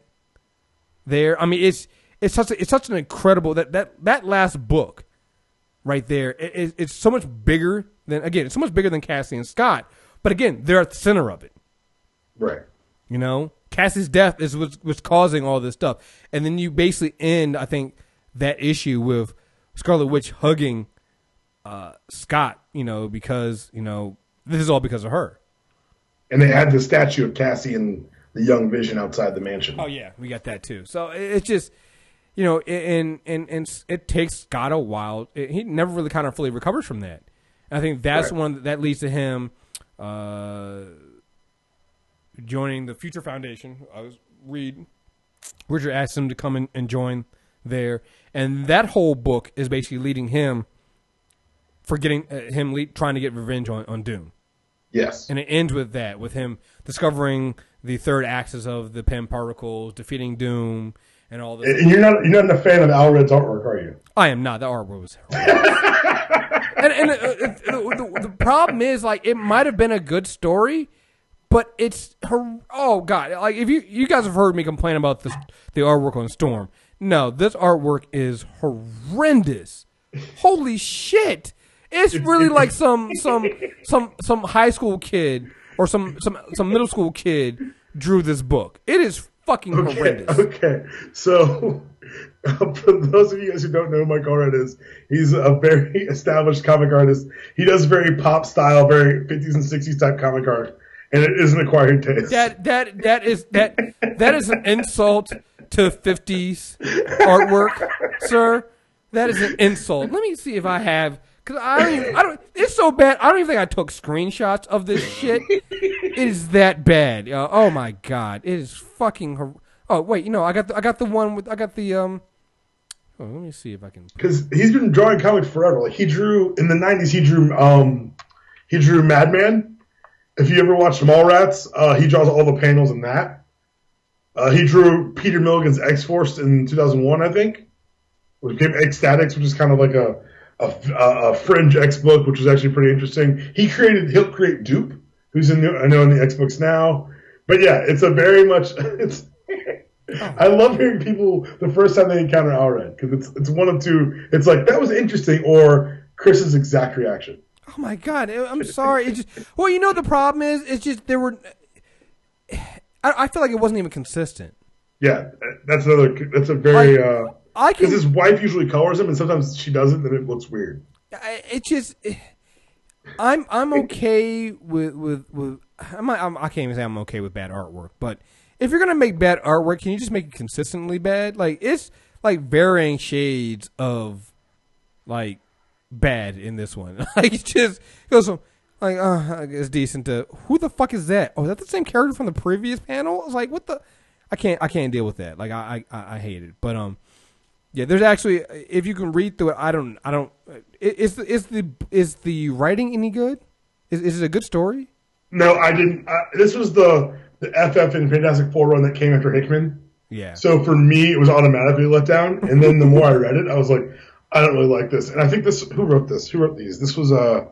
there. I mean it's it's such a, it's such an incredible that, that that last book right there. It, it, it's so much bigger than again, it's so much bigger than Cassie and Scott. But again, they're at the center of it. Right. You know, Cassie's death is what's, what's causing all this stuff, and then you basically end, I think, that issue with Scarlet Witch hugging uh, Scott. You know, because you know this is all because of her. And they had the statue of Cassie and the young Vision outside the mansion. Oh yeah, we got that too. So it- it's just, you know, and and and it takes Scott a while. It- he never really kind of fully recovers from that. And I think that's Right. one that leads to him uh, joining the Future Foundation. I was Reed Richard asked him to come in and join there, and that whole book is basically leading him for getting uh, him le- trying to get revenge on, on Doom. Yes. And it ends with that, with him discovering the third axis of the Pym particles, defeating Doom, and all this. And you're not you're not a fan of Allred's artwork, are you? I am not. The artwork was and and uh, the, the, the problem is, like, it might have been a good story, but it's her. Oh God! Like, if you you guys have heard me complain about this, the artwork on Storm. No, this artwork is horrendous. Holy shit! It's really like some some some some high school kid or some some some middle school kid drew this book. It is fucking Okay. horrendous. Okay. So uh, for those of you guys who don't know who Mike Allred is, he's a very established comic artist. He does very pop style, very 50s and 60s type comic art, and it is an acquired taste. That that that is that that is an insult to fifties artwork, sir. That is an insult. Let me see if I have because I don't. Even, I don't. It's so bad. I don't even think I took screenshots of this shit. It is that bad. Uh, oh my god! It is fucking. Hor- oh wait, you know I got the, I got the one with I got the um. Oh, let me see if I can. because he's been drawing comics forever. Like he drew in the '90s, he drew um, he drew Madman. If you ever watched Mallrats, uh, he draws all the panels in that. Uh, he drew Peter Milligan's X Force in 2001, I think, which became X-Statix, which is kind of like a a, a fringe X book, which was actually pretty interesting. He created he'll create Doop, who's in the, I know in the X books now. But yeah, it's a very much it's. I love hearing people the first time they encounter Allred because it's it's one of two. It's like that was interesting, or Chris's exact reaction. Oh my god! I'm sorry. It just well, you know the problem is it's just there were. I, I feel like it wasn't even consistent. Yeah, that's another. That's a very I- uh I because his wife usually colors him, and sometimes she doesn't, and it looks weird. I- It just. I'm I'm okay with with with. I'm, I'm I can't even say I'm okay with bad artwork, but if you're gonna make bad artwork, can you just make it consistently bad? Like it's like varying shades of like bad in this one. like it just goes from like uh it's decent to who the fuck is that? Oh, is that the same character from the previous panel? I was like, what the? I can't I can't deal with that. Like I I, I hate it. But um, yeah, there's actually if you can read through it, I don't I don't. Is the is the is the writing any good? Is is it a good story? No, I didn't. Uh, this was the the FF and Fantastic Four run that came after Hickman. Yeah. So for me, it was automatically let down. And then the more I read it, I was like, I don't really like this. And I think this. Who wrote this? Who wrote these? This was uh,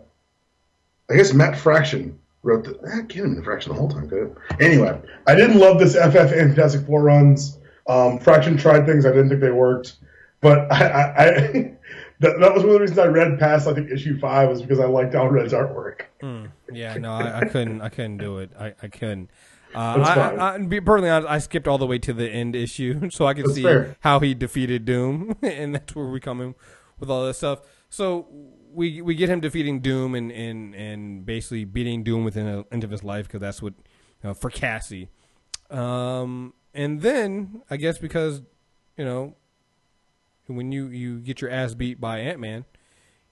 I guess Matt Fraction wrote the. I can't even Fraction the whole time. Could it? Anyway, I didn't love this FF and Fantastic Four runs. Um, Fraction tried things. I didn't think they worked. But I, I, I that, that was one of the reasons I read past I think issue five was because I liked Allred's artwork. Yeah, no, I, I couldn't. I couldn't do it. I, I couldn't. Uh, That's I, fine. I, I, to be perfectly honest, I skipped all the way to the end issue so I could That's see fair. how he defeated Doom, and that's where we come in with all this stuff. So we we get him defeating Doom and and and basically beating Doom within the end of his life because that's what you know, for Cassie. Um, and then I guess because you know when you you get your ass beat by Ant Man,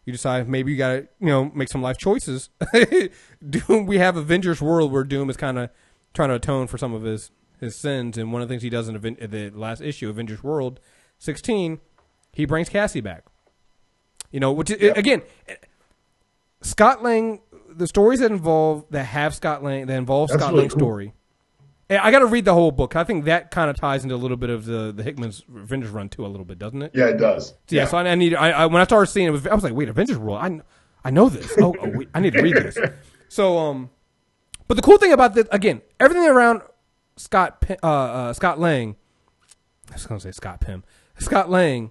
you decide maybe you gotta you know make some life choices. Doom, we have Avengers World where Doom is kind of trying to atone for some of his his sins, and one of the things he does in the last issue, Avengers World sixteen, he brings Cassie back. You know, which is, again, Scott Lang, the stories that involve that have Scott Lang that involve That's Scott really Lang's cool. story. I got to read the whole book. I think that kind of ties into a little bit of the the Hickman's Avengers run too, a little bit, doesn't it? Yeah, it does. So, yeah, so I, I need. I, I when I started seeing it, was, I was like, wait, Avengers World. I, I know this. Oh, oh wait, I need to read this. So, um, but the cool thing about this, again, everything around Scott, uh, uh, Scott Lang. I was gonna say Scott Pym. Scott Lang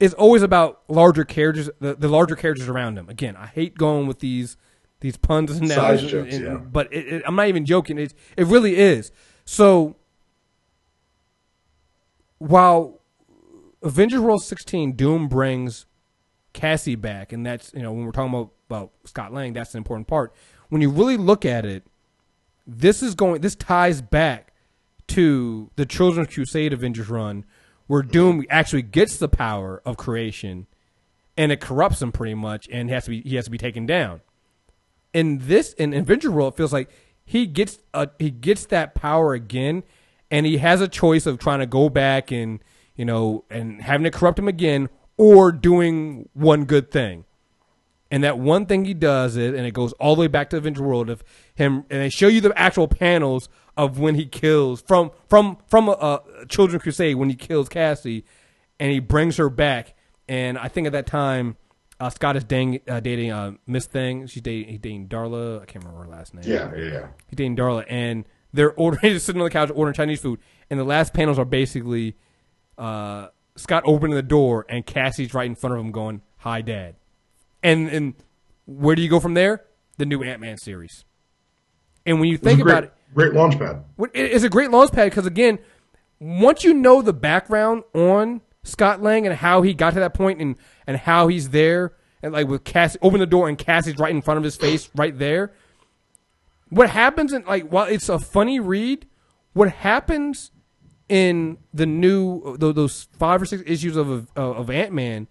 is always about larger characters, the, the larger characters around him. Again, I hate going with these these puns and Size analogies, jokes, and- yeah. but it, it, I'm not even joking. It it really is. So while Avengers World 16 Doom brings Cassie back, and that's you know when we're talking about, about Scott Lang, that's an important part. When you really look at it, this is going. This ties back to the Children's Crusade Avengers run, where Doom actually gets the power of creation, and it corrupts him pretty much, and has to be he has to be taken down. In this in Avenger World, it feels like he gets a, he gets that power again, and he has a choice of trying to go back and you know and having to corrupt him again, or doing one good thing. And that one thing he does is, and it goes all the way back to the Avenger World of him, and they show you the actual panels of when he kills from from from a, Children's Crusade when he kills Cassie, and he brings her back. And I think at that time, uh, Scott is dang, uh, dating uh, Miss Thing. She's dating he's dating Darla. I can't remember her last name. Yeah, yeah, yeah. He's dating Darla, and they're ordering, he's sitting on the couch ordering Chinese food. And the last panels are basically uh, Scott opening the door, and Cassie's right in front of him, going, "Hi, Dad." And and where do you go from there? The new Ant Man series. And when you think a about it, great launch pad. it's a great launch pad because again, once you know the background on Scott Lang and how he got to that point and and how he's there and like with Cassie open the door and Cassie's right in front of his face right there. What happens in like while it's a funny read, what happens in the new those five or six issues of of, Ant Man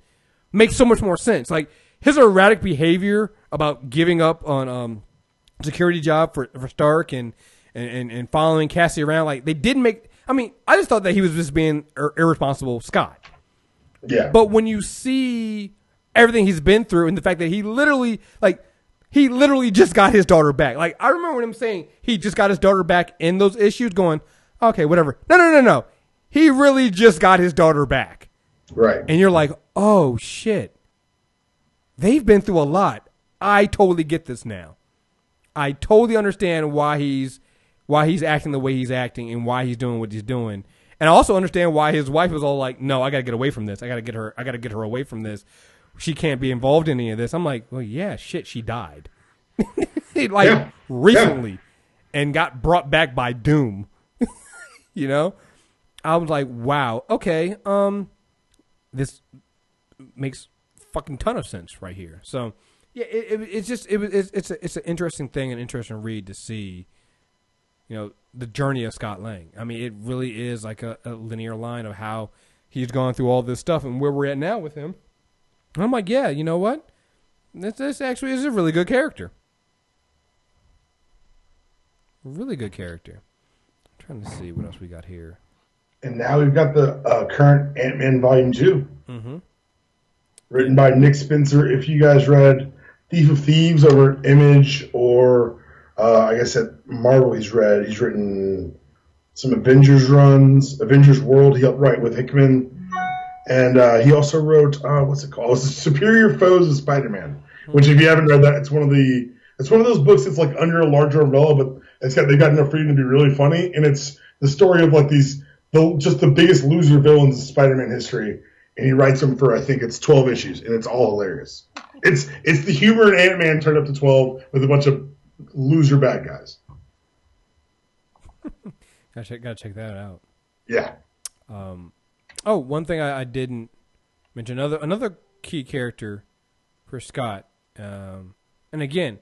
makes so much more sense. Like his erratic behavior about giving up on um security job for for Stark and and, and, and following Cassie around. Like they didn't make. I mean, I just thought that he was just being ir- irresponsible, Scott. Yeah. But when you see everything he's been through and the fact that he literally like he literally just got his daughter back. Like I remember him saying he just got his daughter back in those issues, going, okay, whatever. No, no, no, no. He really just got his daughter back, right. and you're like, oh shit. They've been through a lot. I totally get this now. I totally understand why he's why he's acting the way he's acting and why he's doing what he's doing. And I also understand why his wife was all like, "No, I got to get away from this. I got to get her I got to get her away from this. She can't be involved in any of this." I'm like, "Well, yeah, shit, she died." like Yeah. recently and got brought back by Doom. you know? I was like, "Wow, okay. Um this makes fucking ton of sense right here." So, yeah, it, it, it's just it, was- it's it's a, it's an interesting thing, an interesting read to see. You know the journey of Scott Lang. I mean, it really is like a, a linear line of how he's gone through all this stuff and where we're at now with him. And I'm like, yeah, you know what? This this actually is a really good character. Really good character. I'm trying to see what else we got here. And now we've got the uh, current Ant Man Volume 2. Mm-hmm. Written by Nick Spencer. If you guys read Thief of Thieves over Image or, uh, I guess at Marvel, he's read, he's written some Avengers runs, Avengers World, he helped write with Hickman. And uh, he also wrote, uh, what's it called? It's Superior Foes of Spider Man. Which, if you haven't read that, it's one of the. It's one of those books that's like under a larger umbrella, but it's got they got enough freedom to be really funny, and it's the story of like these the just the biggest loser villains in Spider-Man history, and he writes them for I think it's twelve issues, and it's all hilarious. It's it's the humor in Ant Man turned up to twelve with a bunch of loser bad guys. Gotta check, gotta check that out. Yeah, Um, Oh, one thing I, I didn't mention another another key character for Scott Um, and again,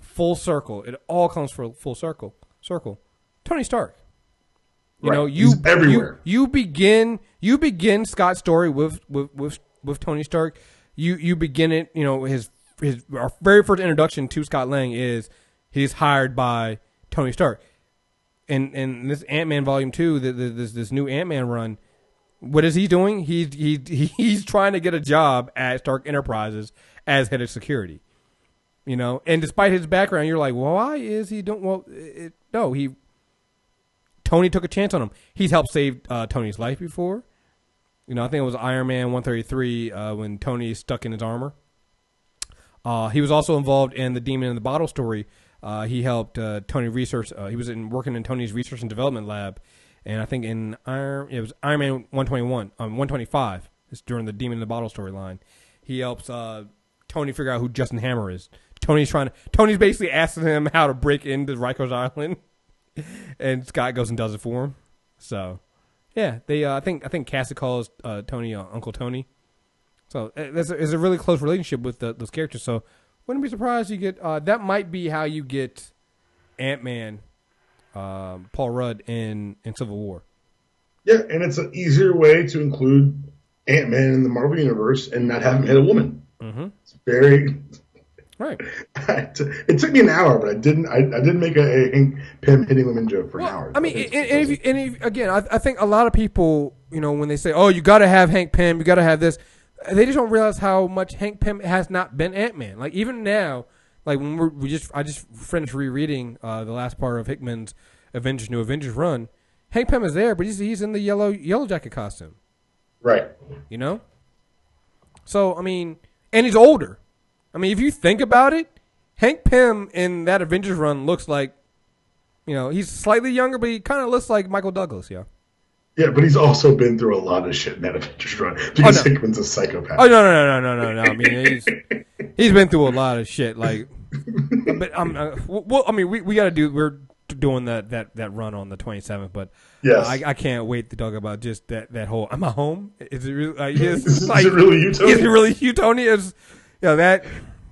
full circle. It all comes for full circle. Circle. Tony Stark. You Right. know, you He's everywhere. You, you begin you begin Scott's story with with with, with Tony Stark. You you begin it. You know his his our very first introduction to Scott Lang is he's hired by Tony Stark. And and this Ant Man Volume Two, the, the, this this new Ant Man run, what is he doing? He's he he's trying to get a job at Stark Enterprises as head of security. You know, and despite his background, you're like, well, why is he doing? Well, it, no, he Tony took a chance on him. He's helped save uh, Tony's life before. You know, I think it was Iron Man 133 uh, when Tony is stuck in his armor. Uh, he was also involved in the Demon in the Bottle story. Uh, he helped uh, Tony research. Uh, he was in, working in Tony's research and development lab, and I think in Iron it was Iron Man 121, um, 125. It's during the Demon in the Bottle storyline. He helps uh, Tony figure out who Justin Hammer is. Tony's trying to. Tony's basically asking him how to break into Rikers Island, and Scott goes and does it for him. So, yeah, they. Uh, I think I think Cassie calls uh, Tony Uncle Tony. So there's a, a really close relationship with the, those characters. So wouldn't be surprised you get uh, that might be how you get Ant Man, um, Paul Rudd in in Civil War. Yeah, and it's an easier way to include Ant Man in the Marvel universe and not have him hit a woman. Mm-hmm. It's very. Right. it took me an hour, but I didn't. I, I didn't make a, a Hank Pym hitting women joke for an hour. I mean, and, and if, you- and if, again, I, I think a lot of people, you know, when they say, "Oh, you got to have Hank Pym, you got to have this," they just don't realize how much Hank Pym has not been Ant Man. Like even now, like when we're, we just, I just finished rereading uh, the last part of Hickman's Avengers New Avengers run. Hank Pym is there, but he's he's in the yellow yellow jacket costume. right. You know. So I mean, and he's older. I mean, if you think about it, Hank Pym in that Avengers run looks like, you know, he's slightly younger, but he kind of looks like Michael Douglas. Yeah. Yeah, but he's also been through a lot of shit in that Avengers run because no. Hickman's a psychopath. Oh no no no no no no! I mean, he's he's been through a lot of shit. Like, but um, uh, well, I mean, we, we got to do. We're doing that that that run on the twenty seventh, but Yes. I, I can't wait to talk about just that that whole. Am I home? Is it really? Uh, is, Is it really you, Tony? Is it really you, Tony? Is you know that?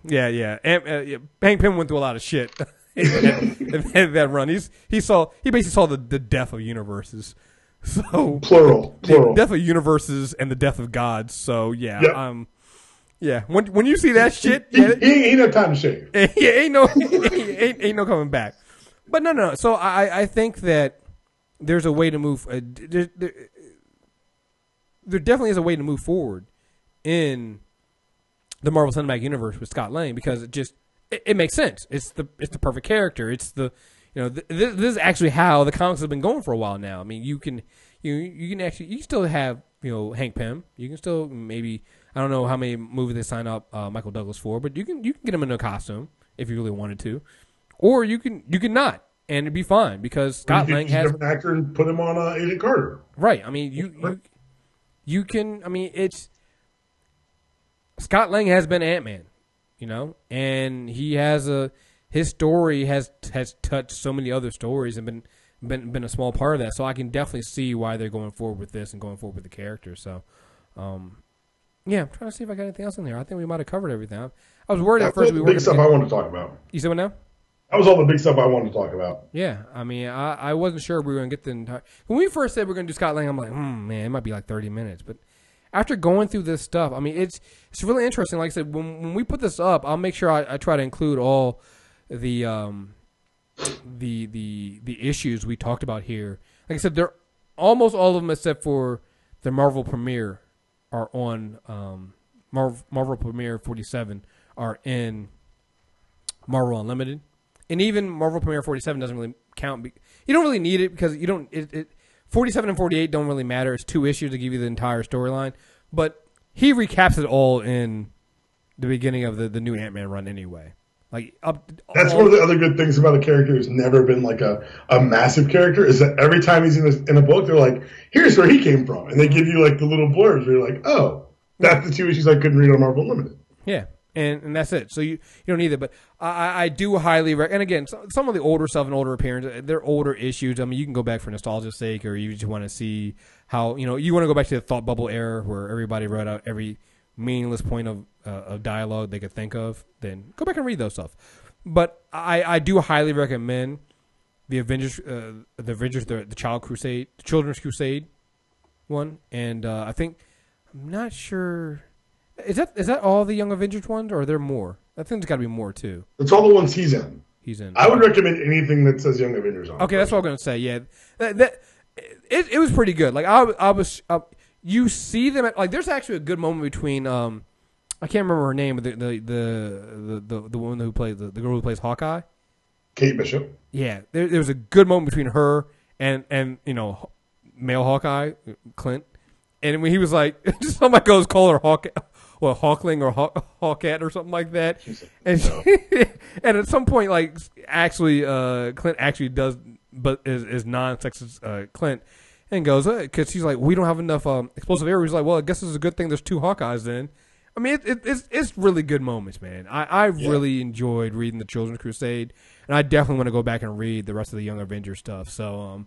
Yeah, yeah. And, uh, yeah. Hank Pym went through a lot of shit in that, that run. He's he saw he basically saw the, the death of universes. So plural, plural. death of universes and the death of gods. So yeah, Yep. um, yeah. When when you see that shit, he, yeah, he ain't ain't no time to shave. yeah, ain't no ain't, ain't no coming back. But no, no. So I I think that there's a way to move. Uh, there, there, there definitely is a way to move forward in the Marvel Cinematic Universe with Scott Lang because it just it, it makes sense. It's the it's the perfect character. It's the you know th- this, this is actually how the comics have been going for a while now. I mean, you can you you can actually you can still have you know Hank Pym. You can still maybe I don't know how many movies they sign up uh, Michael Douglas for, but you can you can get him in a costume if you really wanted to, or you can you can not and it'd be fine because Scott Lang could use a has different actor and put him on uh, Agent Carter. Right. I mean, you you you can. I mean, it's Scott Lang has been Ant Man, you know, and he has a his story has has touched so many other stories and been been been a small part of that. So I can definitely see why they're going forward with this and going forward with the character. So, um, yeah, I'm trying to see if I got anything else in there. I think we might have covered everything. I, I was worried at That's first all we the big stuff I wanted to talk about. You said what now? That was all the big stuff I wanted to talk about. Yeah, I mean, I, I wasn't sure we were gonna get the entire. When we first said we are gonna do Scott Lang, I'm like, hmm, man, it might be like 30 minutes. But after going through this stuff, I mean, it's it's really interesting. Like I said, when when we put this up, I'll make sure I, I try to include all the um the the the issues we talked about here. Like I said, they're almost all of them except for the Marvel premiere are on um Marvel, Marvel premiere 47 are in Marvel Unlimited and even Marvel Premiere 47 doesn't really count. You don't really need it because you don't. It, it 47 and 48 don't really matter. It's two issues to give you the entire storyline. But he recaps it all in the beginning of the, the new Ant Man run anyway. Like up. That's all- one of the other good things about the character who's never been like a, a massive character is that every time he's in a, in a book, they're like, here's where he came from. And they give you like the little blurbs where you're like, oh, that's the two issues I couldn't read on Marvel Unlimited. Yeah, and and that's it. So you you don't need it, but I I- do highly rec- and again some, some of the older stuff and older appearances, they're older issues. I mean, you can go back for nostalgia's sake, or you just want to see how you know you want to go back to the thought bubble era where everybody wrote out every meaningless point of uh, of dialogue they could think of, then go back and read those stuff. But I, I do highly recommend the Avengers, uh, the Avengers, the, the Child Crusade, the Children's Crusade one, and uh, I think I'm not sure. Is that is that all the Young Avengers ones, or are there more? I think there's got to be more too. It's all the ones he's in. He's in. I would recommend anything that says Young Avengers on. Okay, that's what I'm gonna say. Yeah, that, that it, it was pretty good. Like I, I was, uh, you see them at, like there's actually a good moment between um, I can't remember her name, but the the the the, the, the woman who plays the, the girl who plays Hawkeye. Kate Bishop. Yeah, there, there was a good moment between her and and you know male Hawkeye Clint, and when he was like just somebody goes call her Hawk. Well, Hawkling or Haw- Hawkette or something like that, and and at some point, like actually, uh, Clint actually does, but is, is non-sexist uh, Clint, and goes because he's like, we don't have enough um, explosive air. He's like, well, I guess it's a good thing there's two Hawkeyes then. I mean, it, it, it's it's really good moments, man. I I really enjoyed reading the Children's Crusade, and I definitely want to go back and read the rest of the Young Avengers stuff. So, um,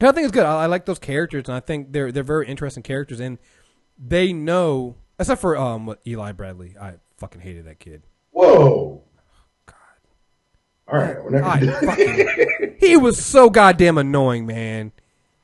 I think it's good. I, I like those characters, and I think they're they're very interesting characters, and they know, except for um Eli Bradley. I fucking hated that kid. Whoa. God. All right. We're not I fucking, he was so goddamn annoying, man.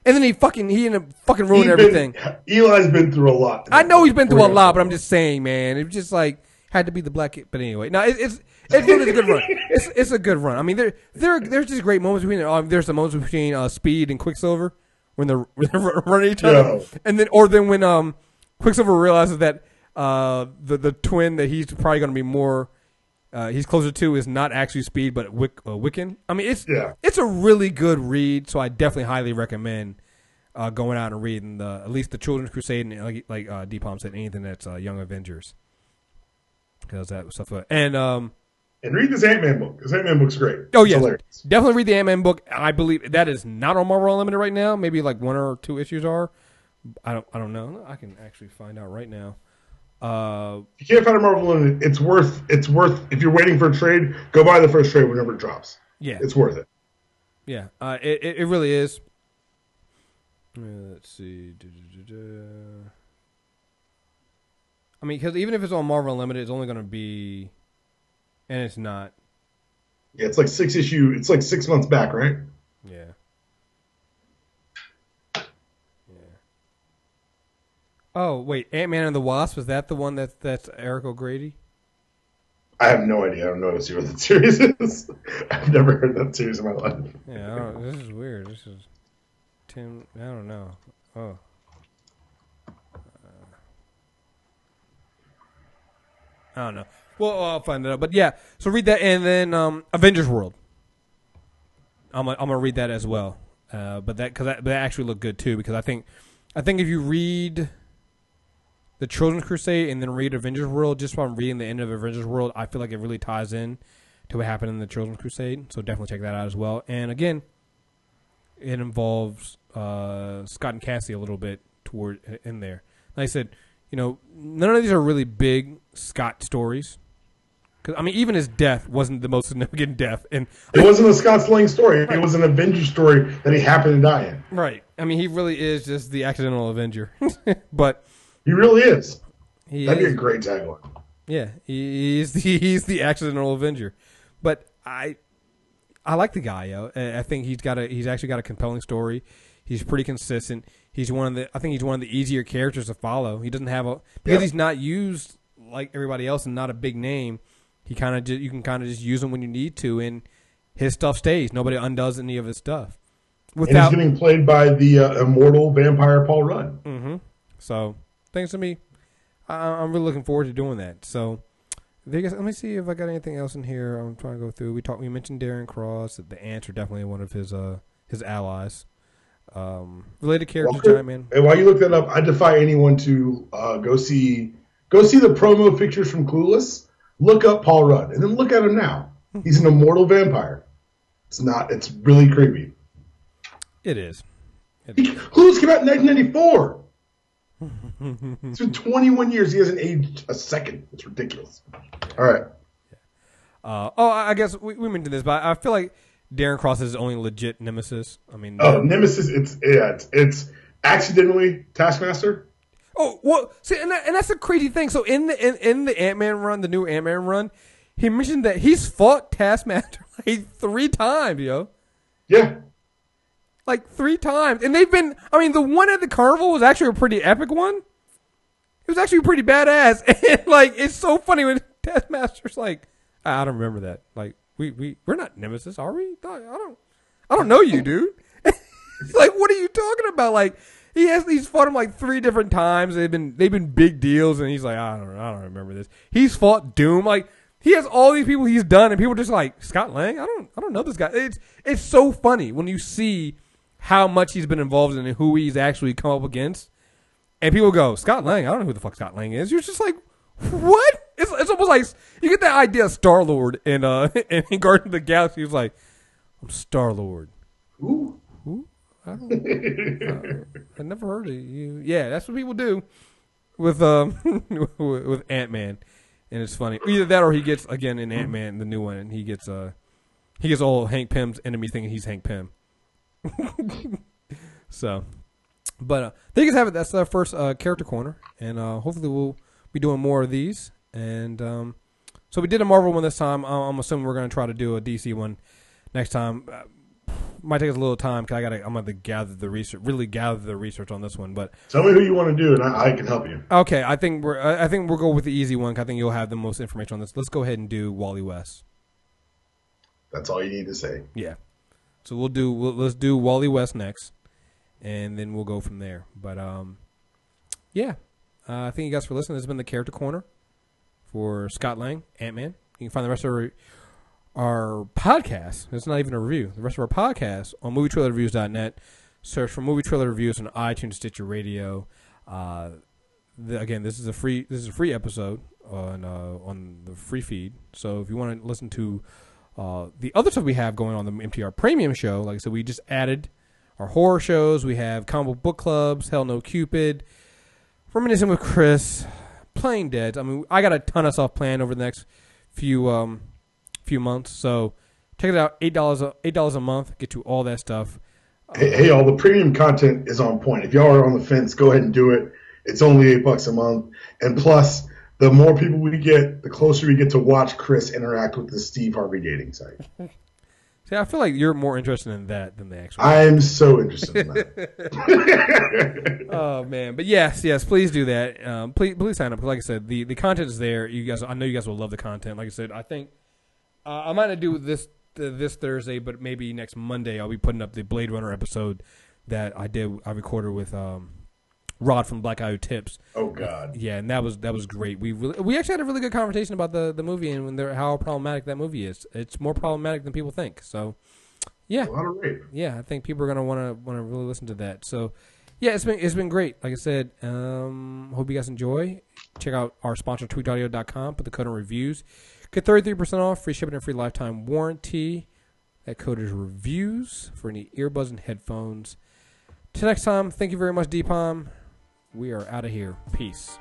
And then he fucking he ended up fucking ruining everything. Eli's been through a lot. I know he's been through a lot, but I'm just saying, man. It was just like had to be the black kid. But anyway, no, it, it's it's really a good run. It's it's a good run. I mean, there there there's just great moments between. Um, there's the moments between uh, Speed and Quicksilver when they're, when they're running each other, Yeah. and then or then when um Quicksilver realizes that uh the the twin that he's probably going to be more. Uh, he's closer to is not actually Speed, but Wick, uh, Wiccan. I mean, it's Yeah. it's a really good read, so I definitely highly recommend uh, going out and reading the at least the Children's Crusade and like like uh, Deepalm said, anything that's uh, Young Avengers because that stuff. uh, And um, And read this Ant Man book. This Ant Man book's great. oh yeah, definitely read the Ant Man book. I believe that is not on Marvel Unlimited right now. Maybe like one or two issues are. I don't I don't know. I can actually find out right now. Uh, If you can't find a Marvel Unlimited, it's worth. It's worth. If you're waiting for a trade, go buy the first trade whenever it drops. yeah, It's worth it. Yeah, uh, it, it it really is. Uh, let's see. Du-du-du-du. I mean, because even if it's on Marvel Unlimited, it's only going to be, and it's not. Yeah, it's like six issue. It's like six months back, right? Yeah. Yeah. Oh wait, Ant Man and the Wasp was that the one that's that's Eric O'Grady? I have no idea. I don't know what that series is. I've never heard that series in my life. Yeah, I don't, this is weird. This is Tim. I don't know. Oh. I don't know. Well, I'll find it out. But yeah, so read that, and then um, Avengers World. I'm gonna, I'm gonna read that as well. Uh, but that because that, that actually looked good too. Because I think I think if you read the Children's Crusade and then read Avengers World, just from reading the end of Avengers World, I feel like it really ties in to what happened in the Children's Crusade. So definitely check that out as well. And again, it involves uh, Scott and Cassie a little bit toward in there. Like I said, you know, none of these are really big Scott stories. Cause, I mean, even his death wasn't the most significant death, and It wasn't a Scott Lang story. It was an Avengers story that he happened to die in. right. I mean, he really is just the accidental Avenger, but He really is. he That'd be a great tagline. Yeah, he's the he's the accidental Avenger. But I I like the guy. Yo. I think he's got a he's actually got a compelling story. He's pretty consistent. He's one of the I think he's one of the easier characters to follow. He doesn't have a because Yeah. he's not used like everybody else and not a big name. He kind of you can kind of just use him when you need to, and his stuff stays. Nobody undoes any of his stuff And he's getting played by the uh, immortal vampire Paul Rudd. hmm So thanks to me, I, I'm really looking forward to doing that. So, go. let me see if I got anything else in here. I'm trying to go through. We talked. We mentioned Darren Cross. The ants are definitely one of his uh his allies. Um, related characters, Giant Man. And while you look that up, I defy anyone to uh, go see go see the promo pictures from Clueless. Look up Paul Rudd and then look at him now. He's an immortal vampire. It's not. It's really creepy. It is. He- Clueless came out in 1994. It's been 21 years. He hasn't aged a second. It's ridiculous. All right. Uh, oh, I guess we, we mentioned this, but I feel like Darren Cross is his only legit nemesis. I mean, Oh, Nemesis. It's yeah. It's, it's accidentally Taskmaster. Oh well, see, and, that, and that's a crazy thing. So in the in, in the Ant Man run, the new Ant Man run, he mentioned that he's fought Taskmaster like three times, yo. Yeah. Like three times, and they've been. I mean, the one at the carnival was actually a pretty epic one. It was actually pretty badass, and like it's so funny when Taskmaster's like, I don't remember that. Like we we we're not nemesis, are we? I don't I don't know you, dude. like, what are you talking about? Like he has he's fought him like three different times. They've been they've been big deals, and he's like, I don't I don't remember this. He's fought Doom. Like he has all these people he's done, and people just like Scott Lang. I don't I don't know this guy. It's it's so funny when you see how much he's been involved in and who he's actually come up against. And people go, Scott Lang, I don't know who the fuck Scott Lang is. You're just like, what? It's, it's almost like you get that idea of Star Lord in uh in Guardians of the Galaxy. He's like, I'm Star Lord. Ooh. Who? I don't. uh, I never heard of you. Yeah, that's what people do with um with, with Ant Man, and it's funny. Either that or he gets again in Ant Man, the new one, and he gets uh he gets all Hank Pym's enemy thing, and he's Hank Pym. so, but uh, there you guys have it. That's our first uh, character corner, and uh, hopefully we'll be doing more of these. And um, so we did a Marvel one this time. I'm, I'm assuming we're going to try to do a DC one next time. Uh, might take us a little time because I got. I'm going to gather the research, really gather the research on this one. But Tell me who you want to do, and I, I can help you. okay, I think we're. I I think we'll go with the easy one. 'cause I think you'll have the most information on this. Let's go ahead and do Wally West. That's all you need to say. Yeah. So we'll do. We'll, let's do Wally West next, and then we'll go from there. But um, yeah. Uh, thank you guys for listening. This has been the Character Corner for Scott Lang, Ant Man. You can find the rest of our, our podcast. It's not even a review. The rest of our podcast on MovieTrailerReviews.net. Search for Movie Trailer Reviews on iTunes, Stitcher Radio. Uh, the, again, this is a free. This is a free episode on uh, on the free feed. So if you want to listen to uh, the other stuff we have going on the MTR Premium show, like I said, we just added our horror shows. We have comic book clubs, Hell No Cupid, Reminiscing with Chris, Playing Dead. I mean, I got a ton of stuff planned over the next few um few months. So check it out. Eight dollars eight dollars a month get you all that stuff. Hey, hey, all the premium content is on point. If y'all are on the fence, go ahead and do it. It's only eight bucks a month, and plus, the more people we get, the closer we get to watch Chris interact with the Steve Harvey dating site. See, I feel like you're more interested in that than the actual. I'm so interested in that. oh man, but yes, yes, please do that. Um, please, please sign up. Like I said, the the content is there. You guys, I know you guys will love the content. Like I said, I think uh, I might not do this uh, this Thursday, but maybe next Monday I'll be putting up the Blade Runner episode that I did. I recorded with um, Rod from Black Eye Tips. oh God. Yeah, and that was that was great. We really, we actually had a really good conversation about the the movie and when they're, how problematic that movie is. It's more problematic than people think. So, yeah, A lot of rape. yeah, I think people are gonna want to want to really listen to that. So, yeah, it's been it's been great. Like I said, um, hope you guys enjoy. Check out our sponsor tweetaudio.com. Put the code in reviews. Get thirty three percent off, free shipping and free lifetime warranty. That code is reviews for any earbuds and headphones. Till next time, thank you very much, Deepom. We are out of here. Peace.